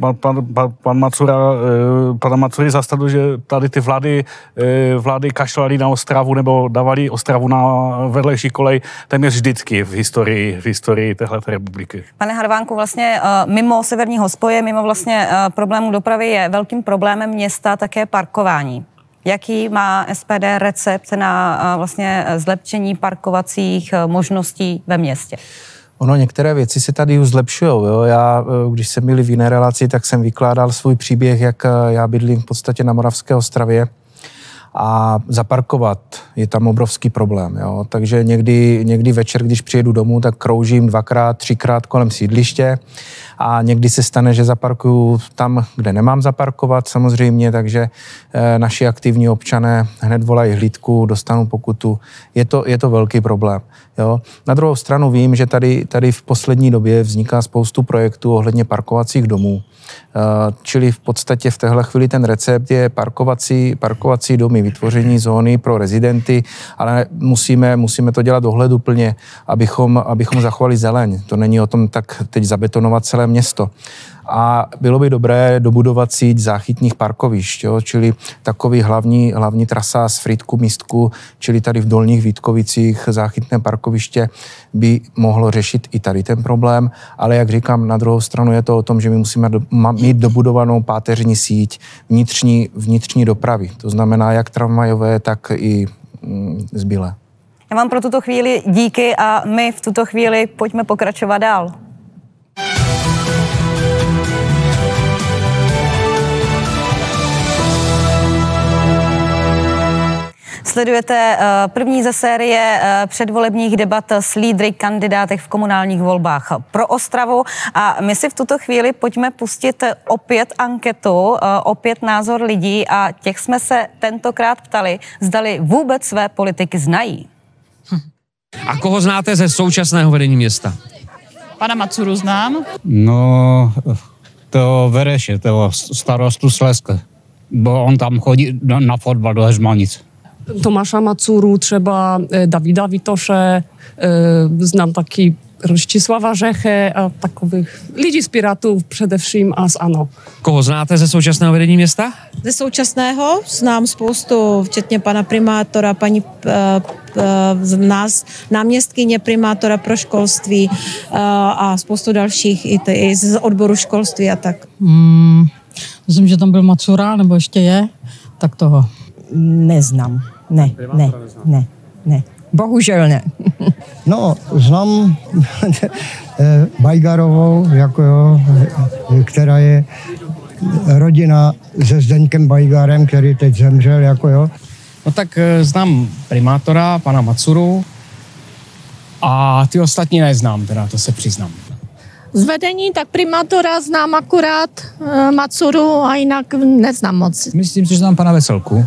pan, pan, pan, pan Macura, eh, pana Macury zastat, že tady ty vlády, eh, vlády kašlali na Ostravu nebo dávali Ostravu na vedlejší kolej téměř vždycky v historii, v historii téhle republiky. Pane Harvánku, vlastně eh, mimo severního spoje, mimo vlastně problému dopravy je velkým problémem města také parkování. Jaký má SPD recept na vlastně zlepšení parkovacích e, možností ve městě? Ono některé věci se tady už zlepšují. Jo? Já, e, když jsem byl v jiné relaci, tak jsem vykládal svůj příběh, jak e, já bydlím v podstatě na Moravské ostravě a zaparkovat je tam obrovský problém. Jo? Takže někdy, někdy večer, když přijedu domů, tak kroužím dvakrát, třikrát kolem sídliště a někdy se stane, že zaparkuju tam, kde nemám zaparkovat samozřejmě, takže e, naši aktivní občané hned volají hlídku, dostanou pokutu. Je to, je to velký problém. Jo? Na druhou stranu vím, že tady, tady v poslední době vzniká spoustu projektů ohledně parkovacích domů. Eh, čili v podstatě v téhle chvíli ten recept je parkovací, parkovací domy, vytvoření zóny pro rezidenty, ale musíme, musíme to dělat ohleduplně, abychom, abychom zachovali zeleň. To není o tom tak teď zabetonovat celé město a bylo by dobré dobudovat síť záchytních parkovišť, jo, čili takový hlavní, hlavní trasa z Fritku místku, čili tady v Dolních Vítkovicích záchytné parkoviště by mohlo řešit i tady ten problém, ale jak říkám, na druhou stranu je to o tom, že my musíme do, mít dobudovanou páteřní síť vnitřní, vnitřní dopravy, to znamená jak tramvajové, tak i mm, zbylé. Já vám pro tuto chvíli díky a my v tuto chvíli pojďme pokračovat dál. Sledujete eh, první ze série eh, předvolebních debat s lídry kandidátech v komunálních volbách pro Ostravu a my si v tuto chvíli pojďme pustit opět anketu, eh, opět názor lidí a těch jsme se tentokrát ptali, zdali vůbec své politiky znají. A koho znáte ze současného vedení města? Pana Macuru znám. No, to Vereše, to starostu Sleska. Bo on tam chodí na fotbal do Heřmanic. Tomasza Macuru, třeba e, Davida Witosze, e, znam taki Roštisława Řechy a takových lidí z Pirátů především a z ANO. Koho znáte ze současného vedení města? Ze současného znám spoustu, včetně pana primátora, paní uh, uh, nás, náměstkyně primátora pro školství uh, a spoustu dalších i, ty, i z odboru školství a tak. Hmm, myslím, že tam byl Macura, nebo ještě je, tak toho. Neznám. Ne, ne, ne, ne. Bohužel ne. *laughs* no, znám *laughs* eh, Bajgarovou, jako jo, která je rodina se Zdeňkem Bajgarem, který teď zemřel, jako jo. No tak eh, znám primátora, pana Macuru, a ty ostatní neznám, teda to se přiznám. Z vedení tak primátora znám akurát e, Macuru a jinak neznám moc. Myslím si, že znám pana Veselku.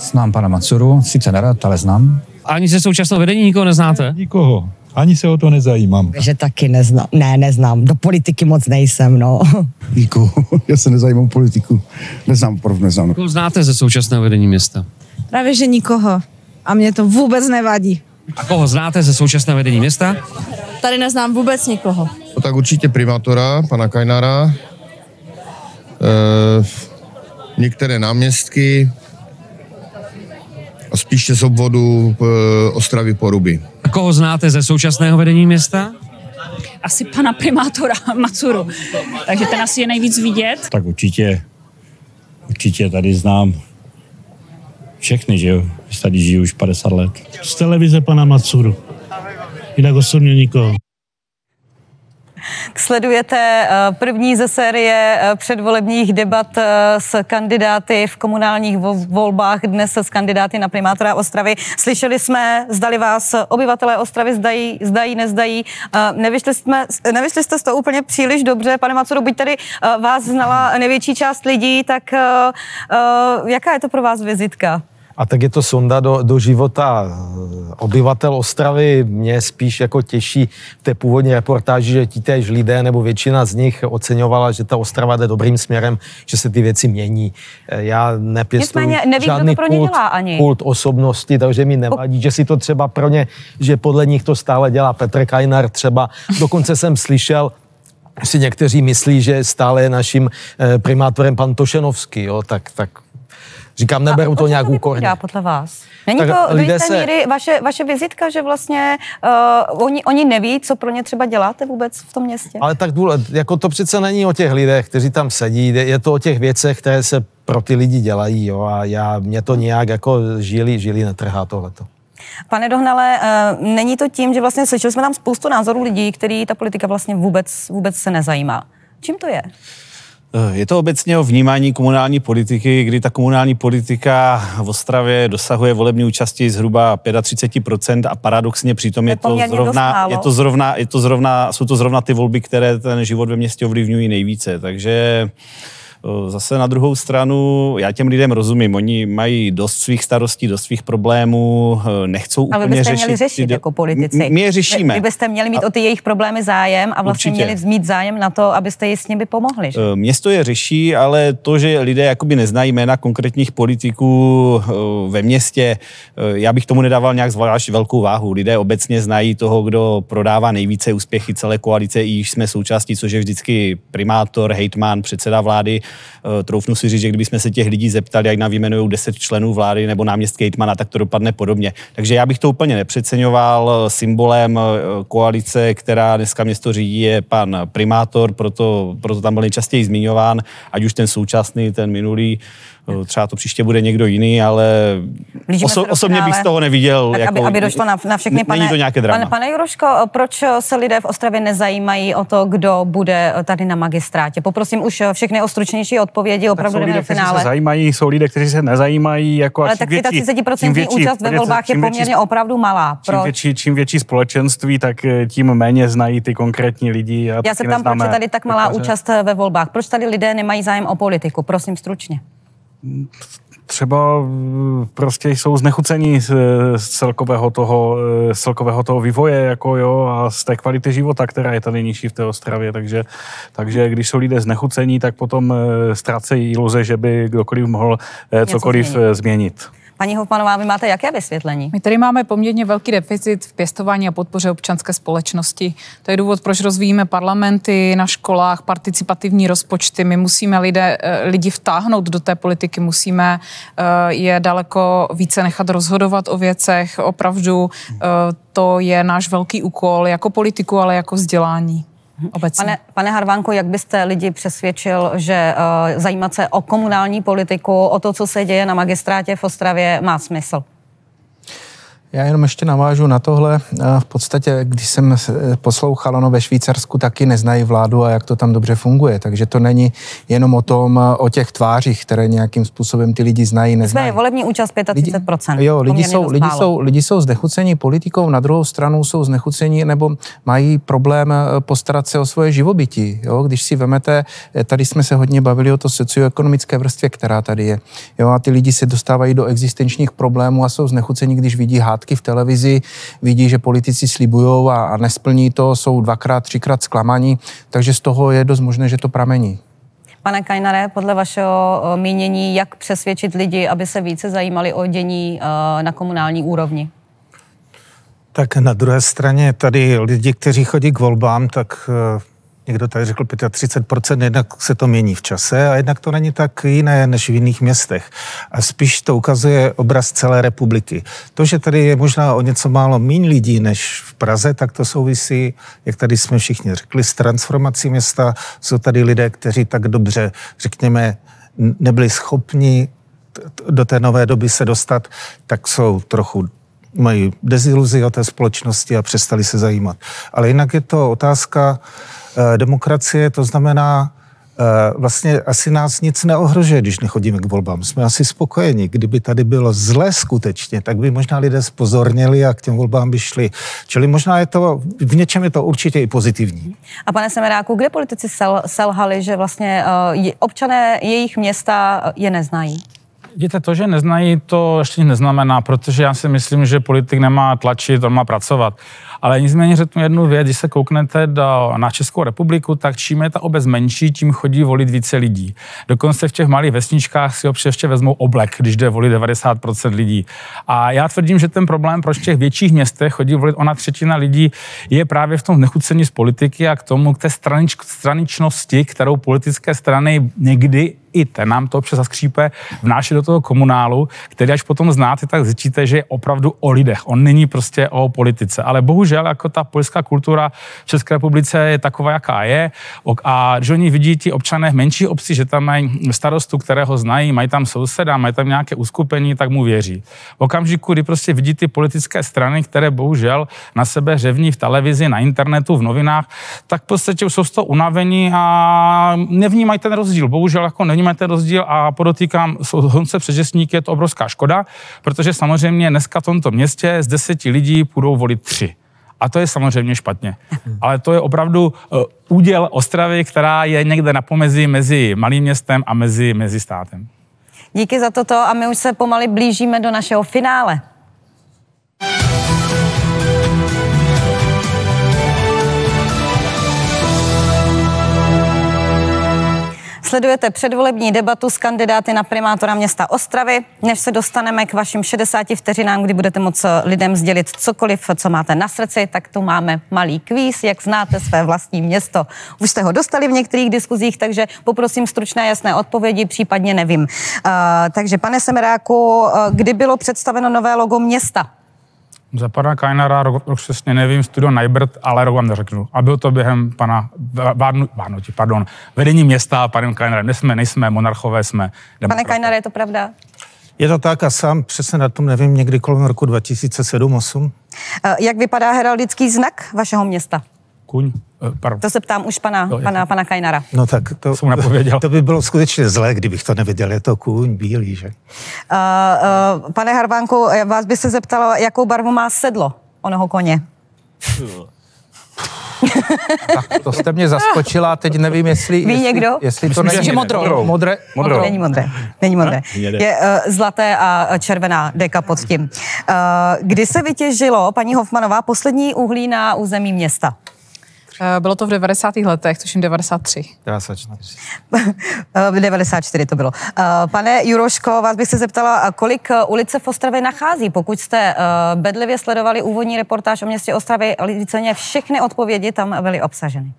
Znám pana Macuru, sice nerad, ale znám. Ani ze současného vedení nikoho neznáte? Ne, nikoho. Ani se o to nezajímám. Že taky neznám. Ne, neznám. Do politiky moc nejsem, no. *laughs* Nikoho. Já se nezajímám politiku. Neznám, opravdu neznám. Koho znáte ze současného vedení města? Právě, že nikoho. A mě to vůbec nevadí. A koho znáte ze současného vedení města? Tady neznám vůbec nikoho. No tak určitě primátora, pana Kajnara, e, některé náměstky, a spíše z obvodu e, Ostravy Poruby. A koho znáte ze současného vedení města? Asi pana primátora Macuru. Takže ten asi je nejvíc vidět. Tak určitě, určitě tady znám všechny, že jo. Tady žiju už 50 let. Z televize pana Macuru. Jinak osobně nikoho. Sledujete eh, první ze série eh, předvolebních debat eh, s kandidáty v komunálních volbách, dnes s kandidáty na primátora Ostravy. Slyšeli jsme, zdali vás obyvatelé Ostravy zdají, zdají, nezdají. Nevyšli, jsme, nevyšli jste z toho úplně příliš dobře, pane Macoru, byť tady vás znala největší část lidí, tak jaká je to pro vás vizitka? A tak je to sonda do, do života obyvatel Ostravy. Mě spíš jako těší v té původní reportáži, že ti též lidé nebo většina z nich oceňovala, že ta Ostrava jde dobrým směrem, že se ty věci mění. Eh, já nepěstuji neví, žádný to pro kult, ani. kult osobnosti, takže mi nevadí, že si to třeba pro ně, že podle nich to stále dělá Petr Kajnar třeba. Dokonce jsem slyšel, si někteří myslí, že stále je naším eh, primátorem pan Tošenovský, jo, tak, tak Říkám, neberu to nějak úkorně. podle vás? Není tak to do jisté se... míry vaše, vaše vizitka, že vlastně uh, oni, oni neví, co pro ně třeba děláte vůbec v tom městě? Ale tak důle, jako to přece není o těch lidech, kteří tam sedí, je to o těch věcech, které se pro ty lidi dělají, jo, a já, mě to nějak jako žili, žili netrhá tohleto. Pane Dohnale, uh, není to tím, že vlastně slyšeli jsme tam spoustu názorů lidí, který ta politika vlastně vůbec, vůbec se nezajímá. Čím to je? Eh, je to obecně o vnímání komunální politiky, kdy ta komunální politika v Ostravě dosahuje volební účasti zhruba 35% a paradoxně přitom je to, zrovna, je to zrovna, je to zrovna, jsou to zrovna ty volby, které ten život ve městě ovlivňují nejvíce. Takže Zase na druhou stranu, já těm lidem rozumím, oni mají dost svých starostí, dost svých problémů, nechcou Ale úplně byste řešit. měli řešit ty, jako politici. My je řešíme. Vy byste měli mít a, o ty jejich problémy zájem a vlastně určitě. měli mít zájem na to, abyste ji s nimi pomohli. Že? Město je řeší, ale to, že lidé jakoby neznají jména konkrétních politiků ve městě, já bych tomu nedával nějak zvlášť velkou váhu. Lidé obecně znají toho, kdo prodává nejvíce úspěchy celé koalice, i jsme součástí, což je vždycky primátor, hejtman, předseda vlády. Eh, troufnu si říct, že kdybychom se těch lidí zeptali, jak nám vyjmenují 10 členů vlády nebo náměstky hejtmana, tak to dopadne podobně. Takže já bych to úplně nepřeceňoval. Symbolem eh, koalice, která dneska město řídí, je pan primátor, proto, proto tam byl nejčastěji zmiňován, ať už ten současný, ten minulý. Eh, třeba to příště bude někdo jiný, ale oso, osobně bych z toho neviděl. Tak, jako, aby, aby došlo na, na všechny. Pane, není to nějaké drama. Pane, pane Juroško, proč se lidé v Ostravě nezajímají o to, kdo bude tady na magistrátě? Poprosím už všechny o stručnější odpovědi, opravdu jdeme do finále. se zajímají, jsou lidé, kteří se nezajímají. Jako ale tak větší, 30% účast ve volbách je poměrně větší, opravdu malá. Proč? Čím větší, čím větší společenství, tak eh, tím méně znají ty konkrétní lidi. Já se ptám, proč je tady tak malá účast ve volbách? Proč tady lidé nemají zájem o politiku? Prosím stručně třeba mm, prostě jsou znechucení z, z, celkového toho, eh, z celkového toho vývoje jako jo, a z té kvality života, která je tady nižší v té Ostravě. Takže, takže když jsou lidé znechucení, tak potom eh, ztrácejí iluze, že by kdokoliv mohl eh, cokoliv změnit. změnit. Paní Hofmanová, vy máte jaké vysvětlení? My tady máme poměrně velký deficit v pěstování a podpoře občanské společnosti. To je důvod, proč rozvíjíme parlamenty na školách, participativní rozpočty. My musíme lidé, eh, lidi vtáhnout do té politiky, musíme eh, je daleko více nechat rozhodovat o věcech. Opravdu eh, to je náš velký úkol jako politiku, ale jako vzdělání obecně. Pane, pane Harvánko, jak byste lidi přesvědčil, že uh, zajímat se o komunální politiku, o to, co se děje na magistrátě v Ostravě, má smysl? Já jenom ještě navážu na tohle. V podstatě, když jsem poslouchal, ono ve Švýcarsku taky neznají vládu a jak to tam dobře funguje. Takže to není jenom o tom, o těch tvářích, které nějakým způsobem ty lidi znají, neznají. Jsme volební účast 35%. Lidi, jo, lidi jsou, lidi, jsou, lidi jsou znechucení politikou, na druhou stranu jsou znechucení nebo mají problém eh, postarat se o svoje živobytí. Jo? Když si vemete, eh, tady jsme se hodně bavili o to socioekonomické vrstvě, která tady je. Jo? A ty lidi se dostávají do existenčních problémů a jsou znechucení, když vidí hádky v televizi, vidí, že politici slibují a, a nesplní to, jsou dvakrát, třikrát zklamaní, takže z toho je dost možné, že to pramení. Pane Kajnare, podle vašeho mínění, jak přesvědčit lidi, aby se více zajímali o dění na komunální úrovni? Tak na druhé straně tady lidi, kteří chodí k volbám, tak někdo tady řekl 35%, jednak se to mění v čase a jednak to není tak jiné než v jiných městech. A spíš to ukazuje obraz celé republiky. To, že tady je možná o něco málo méně lidí než v Praze, tak to souvisí, jak tady jsme všichni řekli, s transformací města. Jsou tady lidé, kteří tak dobře, řekněme, nebyli schopni do té nové doby se dostat, tak jsou trochu mají deziluzi o té společnosti a přestali se zajímat. Ale jinak je to otázka demokracie, to znamená, Eh, vlastně asi nás nic neohrožuje, když nechodíme k volbám. Jsme asi spokojeni. Kdyby tady bylo zle skutečně, tak by možná lidé spozornili a k těm volbám by šli. Čili možná je to, v něčem je to určitě i pozitivní. A pane Semeráku, kde politici sel, selhali, že vlastně uh, občané jejich města je neznají? Víte, to, že neznají, to ještě neznamená, protože já si myslím, že politik nemá tlačit, on má pracovat. Ale nicméně řeknu jednu věc, když se kouknete do, na Českou republiku, tak čím je ta obec menší, tím chodí volit více lidí. Dokonce v těch malých vesničkách si občas ještě vezmou oblek, když jde volit 90% lidí. A já tvrdím, že ten problém, proč v těch větších městech chodí volit ona třetina lidí, je právě v tom nechucení z politiky a k tomu, k té stranič, straničnosti, kterou politické strany někdy i ten nám to občas zaskřípe, vnáší do toho komunálu, který až potom znáte, tak zjistíte, že je opravdu o lidech. On není prostě o politice. Ale bohužel, jako ta polská kultura v České republice je taková, jaká je. A že oni vidí ti občané v menší obci, že tam mají starostu, kterého znají, mají tam souseda, mají tam nějaké uskupení, tak mu věří. V okamžiku, kdy prostě vidí ty politické strany, které bohužel na sebe řevní v televizi, na internetu, v novinách, tak prostě už jsou z toho unavení a nevnímají ten rozdíl. Bohužel jako nevnímají vnímáte rozdíl a podotýkám, Honce Přežesník je to obrovská škoda, protože samozřejmě dneska v tomto městě z deseti lidí půjdou volit tři. A to je samozřejmě špatně. Ale to je opravdu uh, úděl Ostravy, která je někde na pomezi mezi malým městem a mezi, mezi státem. Díky za toto a my už se pomaly blížíme do našeho finále. Sledujete předvolební debatu s kandidáty na primátora města Ostravy. Než se dostaneme k vašim 60 vteřinám, kdy budete moct lidem sdělit cokoliv, co máte na srdci, tak tu máme malý kvíz, jak znáte své vlastní město. Už jste ho dostali v některých diskuzích, takže poprosím stručné jasné odpovědi, případně nevím. Uh, takže pane Semeráku, uh, kdy bylo představeno nové logo města? Za pana Kajnara, rok, rok přesně nevím, studio Najbert, ale rok vám neřeknu. A byl to během pana vádnu, vádnutí, pardon, vedení města panem Kajnarem. Nejsme, nejsme monarchové, jsme Pane Kajnare, je to pravda? Je to tak a sám přesně na tom nevím, někdy kolem roku 2007-2008. Eh, jak vypadá heraldický znak vašeho města? Kuň. Eh, pardon. To se ptám už pana, no, pana, pana Kajnara. No tak to, Jsem to by bylo skutečně zlé, kdybych to nevěděl. Je to kůň bílý, že? Uh, uh, pane Harvánku, vás by se zeptalo, jakou barvu má sedlo onoho koně? tak to jste mě zaskočila, teď nevím, jestli... Ví jestli, někdo? Jestli to není... modrou. Modré, modré. modré. Není modré. Není modré. Je uh, zlaté a červená deka pod tím. Uh, kdy se vytěžilo, paní Hofmanová, poslední uhlí na území města? Eh, bylo to v 90. letech, tuším 93. 94. *laughs* v 94 to bylo. Eh, pane Juroško, vás bych se zeptala, kolik eh, ulice v Ostravě nachází? Pokud jste bedlivě sledovali úvodní reportáž o městě Ostravy, víceméně všechny odpovědi tam byly obsaženy.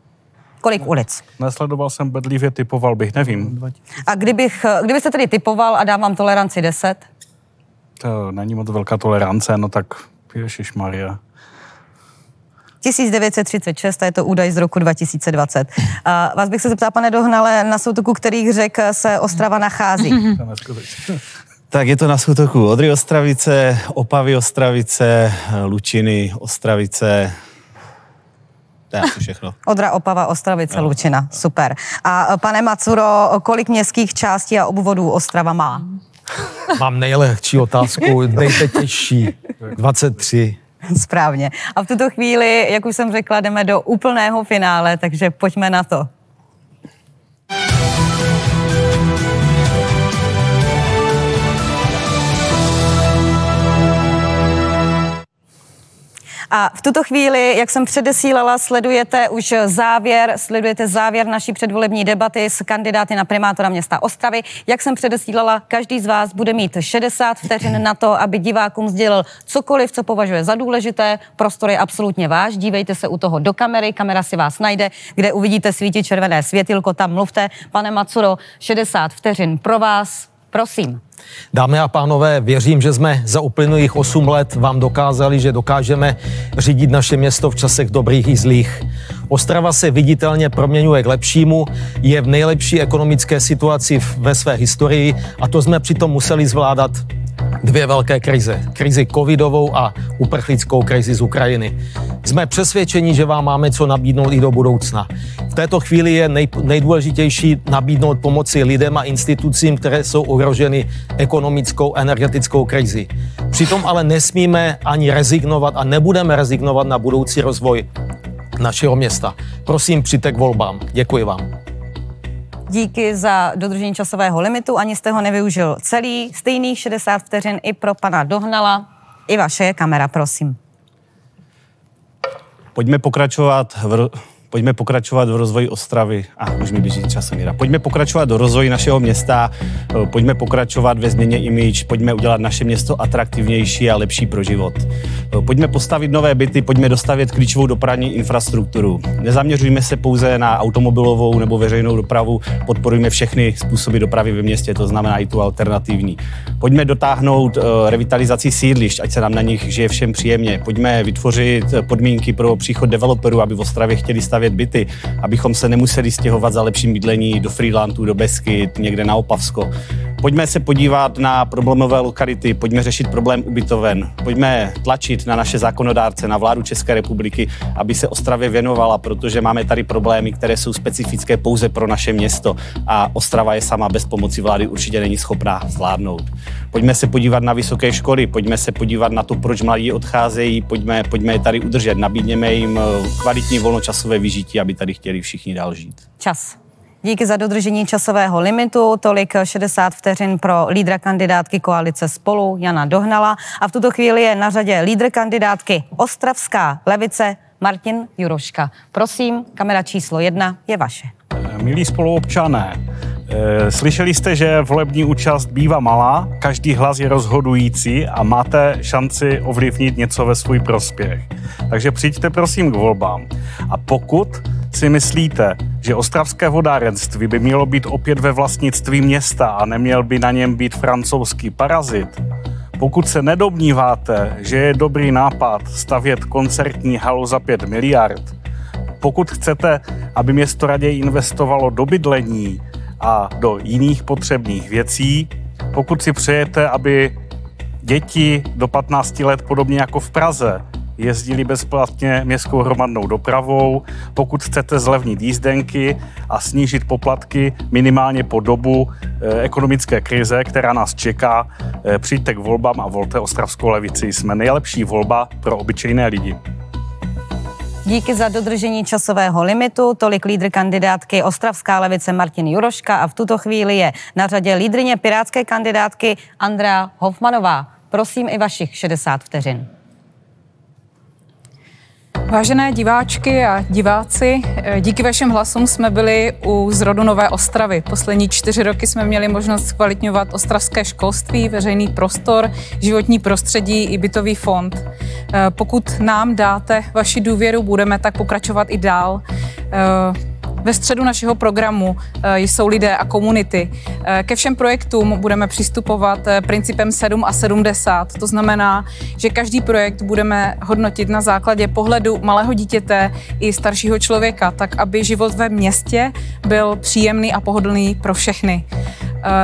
Kolik ulic? Nesledoval jsem bedlivě, typoval bych, nevím. A kdybych, kdybyste tedy typoval a dám vám toleranci 10? To není moc velká tolerance, no tak Maria. 1936, a je to údaj z roku 2020. A vás bych se zeptala, pane Dohnale, na soutoku kterých řek se Ostrava nachází? *laughs* Tak je to na soutoku Odry Ostravice, Opavy Ostravice, Lučiny Ostravice, to je všechno. *laughs* Odra, Opava, Ostravice, no. Lučina. Super. A pane Macuro, kolik městských částí a obvodů Ostrava má? Mám nejlehčí otázku, dejte těžší. *laughs* 23. *laughs* Správně. A v tuto chvíli, jak už jsem řekla, jdeme do úplného finále, takže pojďme na to. V tuto chvíli, jak jsem předesílala, sledujete už závěr, sledujete závěr naší předvolební debaty s kandidáty na primátora města Ostravy. Jak jsem předesílala, každý z vás bude mít 60 vteřin na to, aby divákům sdělil cokoliv, co považuje za důležité. Prostor je absolutně váš. Dívejte se u toho do kamery, kamera si vás najde, kde uvidíte svítit červené světilko, tam mluvte. Pane Macuro, 60 vteřin pro vás. Prosím. Dámy a pánové, věřím, že jsme za uplynulých 8 let vám dokázali, že dokážeme řídit naše město v časech dobrých i zlých. Ostrava se viditelně proměňuje k lepšímu, je v nejlepší ekonomické situaci ve své historii a to jsme přitom museli zvládat dvě velké krize. Krizi covidovou a uprchlickou krizi z Ukrajiny. Jsme přesvědčeni, že vám máme co nabídnout i do budoucna. V této chvíli je nej, nejdůležitější nabídnout pomoci lidem a institucím, které jsou ohroženy ekonomickou energetickou krizi. Přitom ale nesmíme ani rezignovat a nebudeme rezignovat na budoucí rozvoj našeho města. Prosím, přijďte k volbám. Děkuji vám. Díky za dodržení časového limitu, ani jste ho nevyužil celý. Stejných 60 vteřin i pro pana Dohnala. I vaše kamera, prosím. Pojďme pokračovat v, Pojďme pokračovat v rozvoji Ostravy. A už mi běží časomíra. Pojďme pokračovat do rozvoji našeho města, eh, pojďme pokračovat ve změně image, pojďme udělat naše město atraktivnější a lepší pro život. Eh, pojďme postavit nové byty, pojďme dostavět klíčovou dopravní infrastrukturu. Nezaměřujme se pouze na automobilovou nebo veřejnou dopravu, podporujme všechny způsoby dopravy ve městě, to znamená i tu alternativní. Pojďme dotáhnout eh, revitalizaci sídlišť, ať se nám na nich žije všem příjemně. Pojďme vytvořit podmínky pro příchod developerů, aby v Ostravě chtěli stavět stavět byty, abychom se nemuseli stěhovat za lepším bydlení do Freelandu, do Beskyt, někde na Opavsko. Pojďme se podívat na problémové lokality, pojďme řešit problém ubytoven, pojďme tlačit na naše zákonodárce, na vládu České republiky, aby se Ostravě věnovala, protože máme tady problémy, které jsou specifické pouze pro naše město a Ostrava je sama bez pomoci vlády určitě není schopná zvládnout. Pojďme se podívat na vysoké školy, pojďme se podívat na to, proč mladí odcházejí, pojďme, pojďme je tady udržet, nabídněme jim eh, kvalitní volnočasové vyžití, aby tady chtěli všichni dál žít. Čas. Díky za dodržení časového limitu, tolik 60 vteřin pro lídra kandidátky koalice Spolu Jana Dohnala a v tuto chvíli je na řadě lídr kandidátky Ostravská levice Martin Juroška. Prosím, kamera číslo jedna je vaše. Milí spoluobčané, eh, Slyšeli jste, že volební účast bývá malá, každý hlas je rozhodující a máte šanci ovlivnit něco ve svůj prospěch. Takže přijďte prosím k volbám. A pokud si myslíte, že ostravské vodárenství by mělo být opět ve vlastnictví města a neměl by na něm být francouzský parazit, pokud se nedomníváte, že je dobrý nápad stavět koncertní halu za 5 miliard, pokud chcete, aby město raději investovalo do bydlení a do jiných potřebných věcí, pokud si přejete, aby děti do 15 let, podobně jako v Praze, jezdili bezplatně městskou hromadnou dopravou. Pokud chcete zlevnit jízdenky a snížit poplatky minimálně po dobu eh, ekonomické krize, která nás čeká, eh, přijďte k volbám a volte Ostravskou levici. Jsme nejlepší volba pro obyčejné lidi. Díky za dodržení časového limitu. Tolik lídr kandidátky Ostravská levice Martin Juroška a v tuto chvíli je na řadě lídrině pirátské kandidátky Andrea Hofmanová. Prosím i vašich 60 vteřin. Vážené diváčky a diváci, eh, díky vašim hlasům jsme byli u zrodu Nové Ostravy. Poslední čtyři roky jsme měli možnost zkvalitňovat ostravské školství, veřejný prostor, životní prostředí i bytový fond. Eh, pokud nám dáte vaši důvěru, budeme tak pokračovat i dál. Ve středu našeho programu eh, jsou lidé a komunity. Eh, ke všem projektům budeme přistupovat eh, principem 7 a 70. To znamená, že každý projekt budeme hodnotit na základě pohledu malého dítěte i staršího člověka, tak aby život ve městě byl příjemný a pohodlný pro všechny.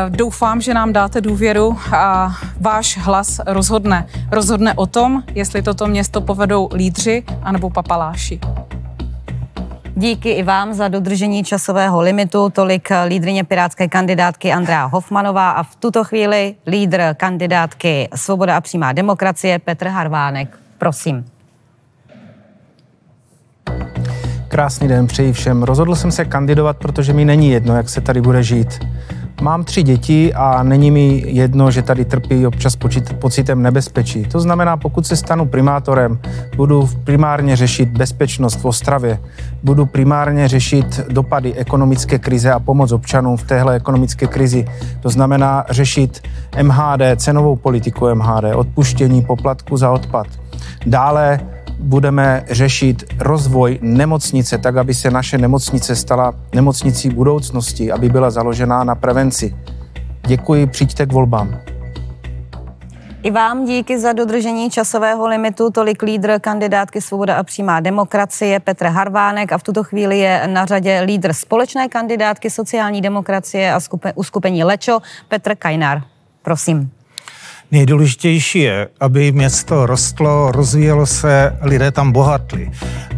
Doufám, že nám dáte důvěru a váš hlas rozhodne. Rozhodne o tom, jestli toto město povedou lídři anebo papaláši. Díky i vám za dodržení časového limitu. Tolik lídrině pirátské kandidátky Andrea Hofmanová a v tuto chvíli lídr kandidátky Svoboda a přímá demokracie Petr Harvánek. Prosím. Krásný den přeji všem. Rozhodl jsem se kandidovat, protože mi není jedno, jak se tady bude žít. Mám tři děti a není mi jedno, že tady trpí občas pocitem nebezpečí. To znamená, pokud se stanu primátorem, budu primárně řešit bezpečnost v Ostravě, budu primárně řešit dopady ekonomické krize a pomoc občanům v téhle ekonomické krizi. To znamená řešit MHD, cenovou politiku MHD, odpuštění poplatku za odpad. Dále budeme řešit rozvoj nemocnice, tak aby se naše nemocnice stala nemocnicí budoucnosti, aby byla založená na prevenci. Děkuji, přijďte k volbám. I vám díky za dodržení časového limitu. Tolik lídr kandidátky Svoboda a přímá demokracie Petr Harvánek a v tuto chvíli je na řadě lídr společné kandidátky sociální demokracie a uskupení Lečo Petr Kajnar. Prosím. Nejdůležitější je, aby město rostlo, rozvíjelo se, lidé tam bohatli.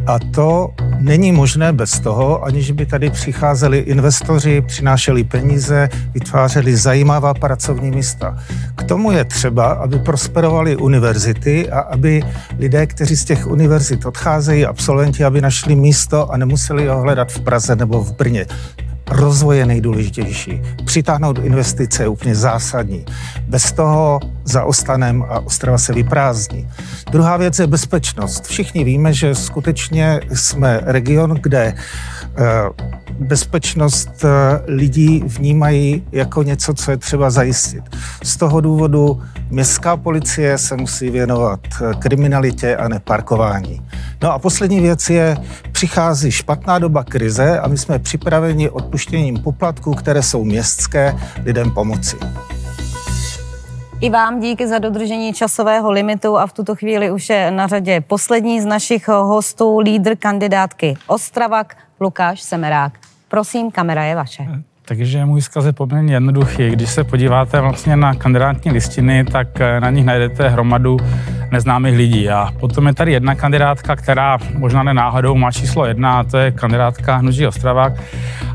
A to není možné bez toho, aniž by tady přicházeli investoři, přinášeli peníze, vytvářeli zajímavá pracovní místa. K tomu je třeba, aby prosperovaly univerzity a aby lidé, kteří z těch univerzit odcházejí, absolventi, aby našli místo a nemuseli ho hledat v Praze nebo v Brně. Rozvoj je nejdůležitější. Přitáhnout investice je úplně zásadní. Bez toho zaostanem a Ostrava se vyprázdní. Druhá věc je bezpečnost. Všichni víme, že skutečně jsme region, kde eh, bezpečnost eh, lidí vnímají jako něco, co je třeba zajistit. Z toho důvodu městská policie se musí věnovat eh, kriminalitě a neparkování. No a poslední věc je, přichází špatná doba krize a my jsme připraveni odpuštěním poplatků, které jsou městské, lidem pomoci. I vám díky za dodržení časového limitu a v tuto chvíli už je na řadě poslední z našich hostů, lídr kandidátky Ostravak, Lukáš Semerák. Prosím, kamera je vaše. Takže můj zkaz je poměrně jednoduchý. Když se podíváte vlastně na kandidátní listiny, tak eh, na nich najdete hromadu neznámých lidí. A potom je tady jedna kandidátka, která možná ne náhodou má číslo jedna, a to je kandidátka Hnutí Ostravák.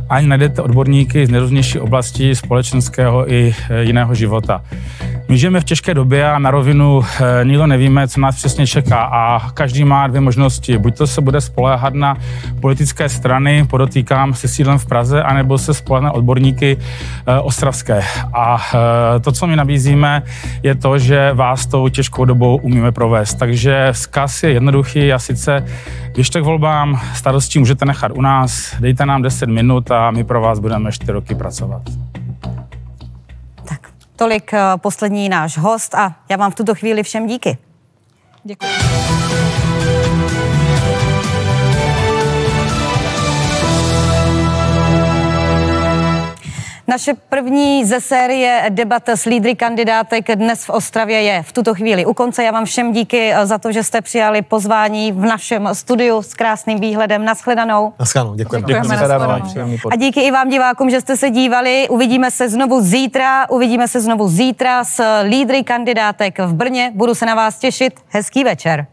Ani najdete odborníky z nejrůznějších oblastí společenského i eh, jiného života. My žijeme v těžké době a na rovinu e, nikdo nevíme, co nás přesně čeká a každý má dvě možnosti. Buď to se bude spoléhat na politické strany, podotýkám se sídlem v Praze, anebo se spoléhat na odborníky e, ostravské. A to, co my nabízíme, je to, že vás tou těžkou dobou umíme provést. Takže vzkaz je jednoduchý a sice běžte k volbám, starosti můžete nechat u nás, dejte nám 10 minut a my pro vás budeme 4 roky pracovat. Tolik eh, poslední náš host a já vám v tuto chvíli všem díky. Děkuji. Naše první ze série debat s lídry kandidátek dnes v Ostravě je v tuto chvíli u konce. Já vám všem díky eh, za to, že jste přijali pozvání v našem studiu s krásným výhledem. Naschledanou. Naschledanou, děkujeme. děkujeme děkujeme A díky i vám divákům, že jste se dívali. Uvidíme se znovu zítra. Uvidíme se znovu zítra s lídry kandidátek v Brně. Budu se na vás těšit. Hezký večer.